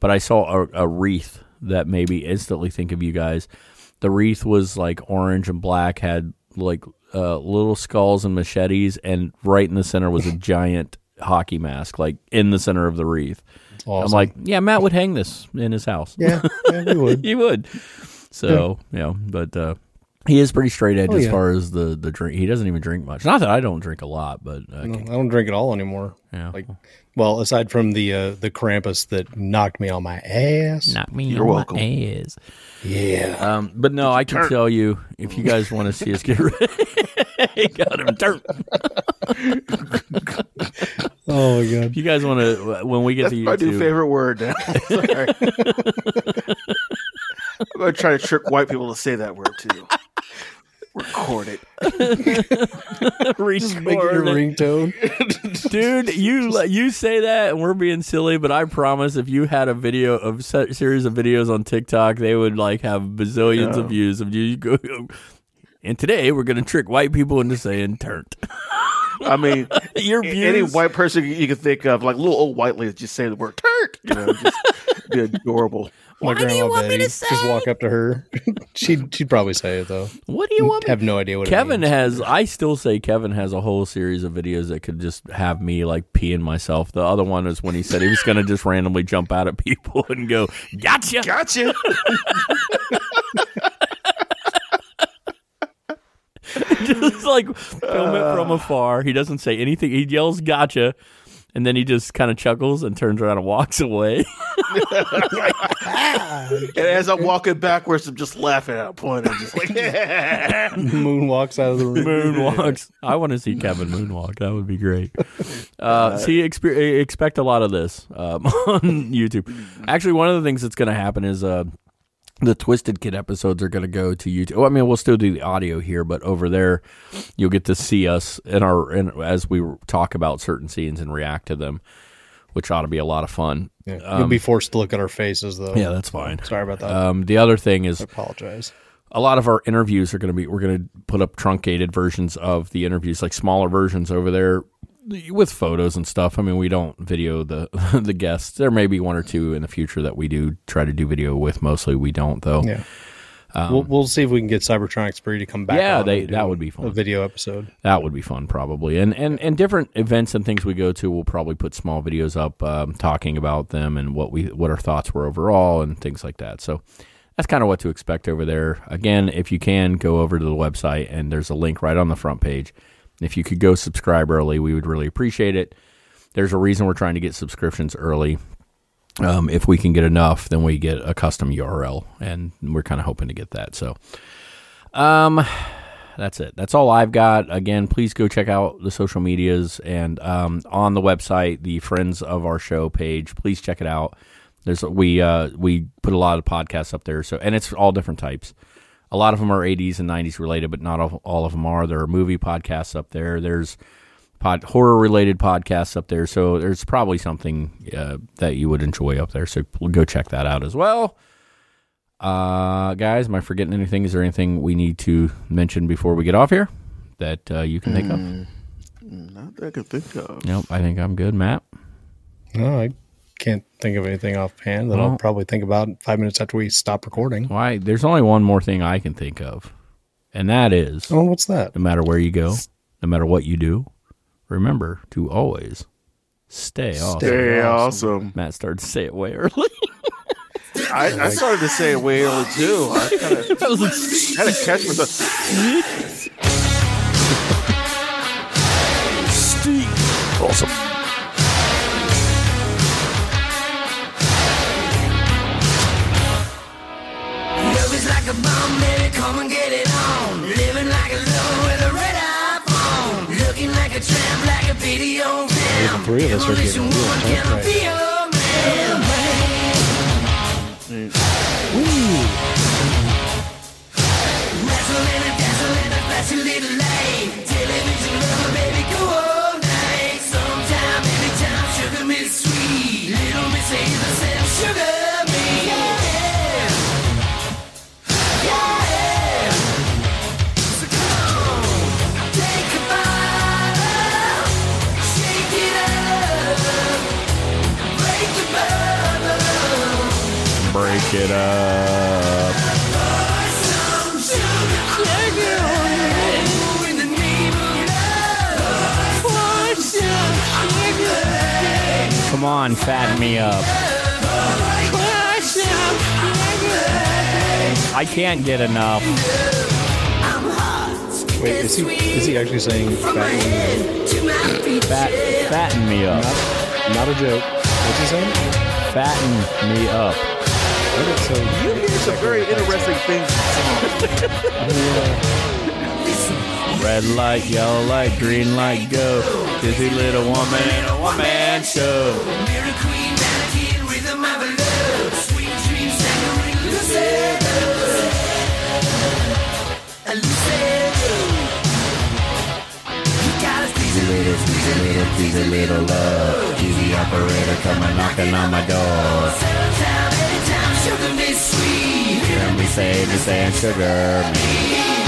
But I saw a, a wreath that made me instantly think of you guys. The wreath was like orange and black, had like uh, little skulls and machetes, and right in the center was a giant hockey mask, like in the center of the wreath. I'm like, yeah, Matt would hang this in his house. yeah, yeah, we would. he would. So, you know, but uh, he is pretty straight edge Oh, as yeah. far as the, the drink. He doesn't even drink much. Not that I don't drink a lot, but uh, No, I don't drink at all anymore. yeah. Like, well, aside from the uh, the Krampus that knocked me on my ass. Not me. You're on my welcome. ass. Yeah. Um, but no, I can tell you if you guys want to see us get ready, he got him turned. Oh my god. If you guys want to, when we get That's to my new YouTube, favorite word now. Sorry. I'm gonna try to trick white people to say that word too. Record it. Just make it your record it. ringtone. dude. You you say that, and we're being silly, but I promise, if you had a video of se- series of videos on TikTok, they would like have bazillions of views of you. you go, and today we're gonna trick white people into saying "turnt." I mean, Your views. any white person you can think of, like little old white ladies, just say the word "turk." You know, just be adorable. My grandma Betty. Just walk up to her. she'd she'd probably say it though. what do you want? me Have no idea what Kevin it has. I still say Kevin has a whole series of videos that could just have me like peeing myself. The other one is when he said he was going to just randomly jump out at people and go, "Gotcha." Gotcha. just like film it from uh. afar. He doesn't say anything. He yells "Gotcha," and then he just kind of chuckles and turns around and walks away. And as I'm walking backwards, I'm just laughing at a point. I'm just like, moonwalks out of the room. moonwalks. I want to see Kevin moonwalk. That would be great. Uh, see, expe- expect a lot of this um, on YouTube. Actually, one of the things that's going to happen is uh, the Twisted Kid episodes are going to go to YouTube. Well, I mean, we'll still do the audio here, but over there, you'll get to see us in our in, as we talk about certain scenes and react to them, which ought to be a lot of fun. Yeah. You'll be forced to look at our faces though. Yeah, that's fine. Sorry about that. Um, the other thing is I apologize. a lot of our interviews are going to be we're going to put up truncated versions of the interviews like smaller versions over there with photos and stuff i mean we don't video the the guests there may be one or two in the future that we do try to do video with mostly we don't though Yeah. we'll, we'll see if we can get Cybertronics Spree to come back. Um, Yeah, they- that would be fun. A video episode. that would be fun probably and and and different events and things we go to we'll probably put small videos up um, talking about them and what we what our thoughts were overall and things like that so that's kind of what to expect over there again if you can go over to the website and there's a link right on the front page if you could go subscribe early we would really appreciate it there's a reason we're trying to get subscriptions early um, if we can get enough then we get a custom url and we're kind of hoping to get that so um that's it. That's all I've got. Again, please go check out the social medias and um, on the website, the friends of our show page. Please check it out. There's we uh, we put a lot of podcasts up there. So and it's all different types. A lot of them are 80s and 90s related, but not all, all of them are. There are movie podcasts up there. There's pod, horror related podcasts up there. So there's probably something uh, that you would enjoy up there. So go check that out as well. Uh, guys, am I forgetting anything? Is there anything we need to mention before we get off here that uh, you can think of? not that I can think of. Nope, I think I'm good, Matt. No, I can't think of anything offhand that Well- I'll probably think about five minutes after we stop recording. Why? There's only one more thing I can think of, and that is Oh, what's that? no matter where you go, no matter what you do, remember to always stay awesome. Stay awesome. Matt started to say it way early. I, I started to say it way early too. I kind of had to catch myself. awesome. Come and get it on. Living like a lover with a red iPhone. Looking like a tramp, like a video the three of us are getting real I right be your man, man? Wrestling and dazzling and flashing little light. Television lover, baby, go all night. Sometime, anytime, sugar it up. Come on, fatten me up. I can't get enough. Wait, is he is he actually saying fatten? Fat, fatten me up. Not, not a joke. What's he saying? Fatten me up. Okay, so You hear some very interesting things. Red light, yellow light, green light, go. Dizzy little woman a one man show. Easy little, easy little, easy little love. Easy operator coming knocking on my door. Hear me say, me saying sugar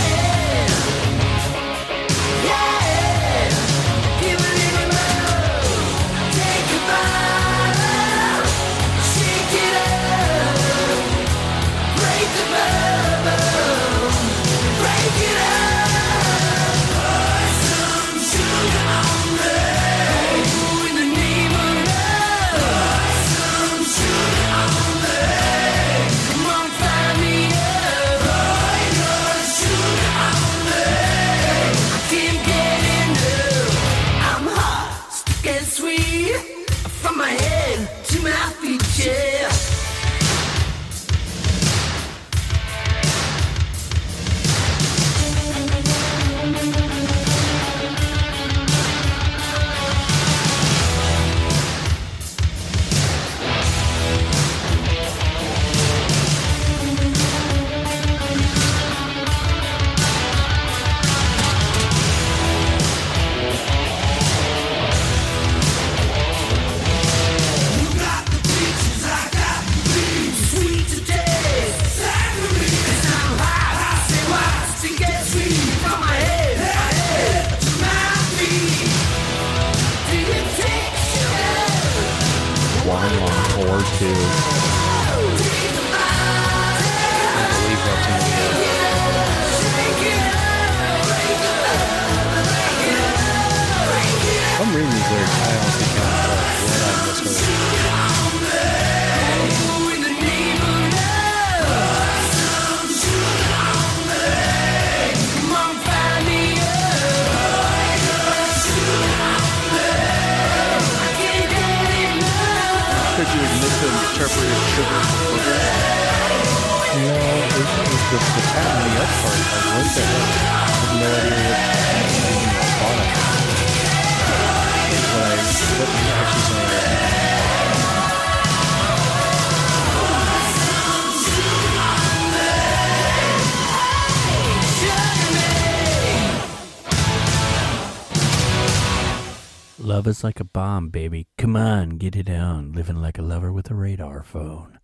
Like a bomb, baby. Come on, get it on. Living like a lover with a radar phone.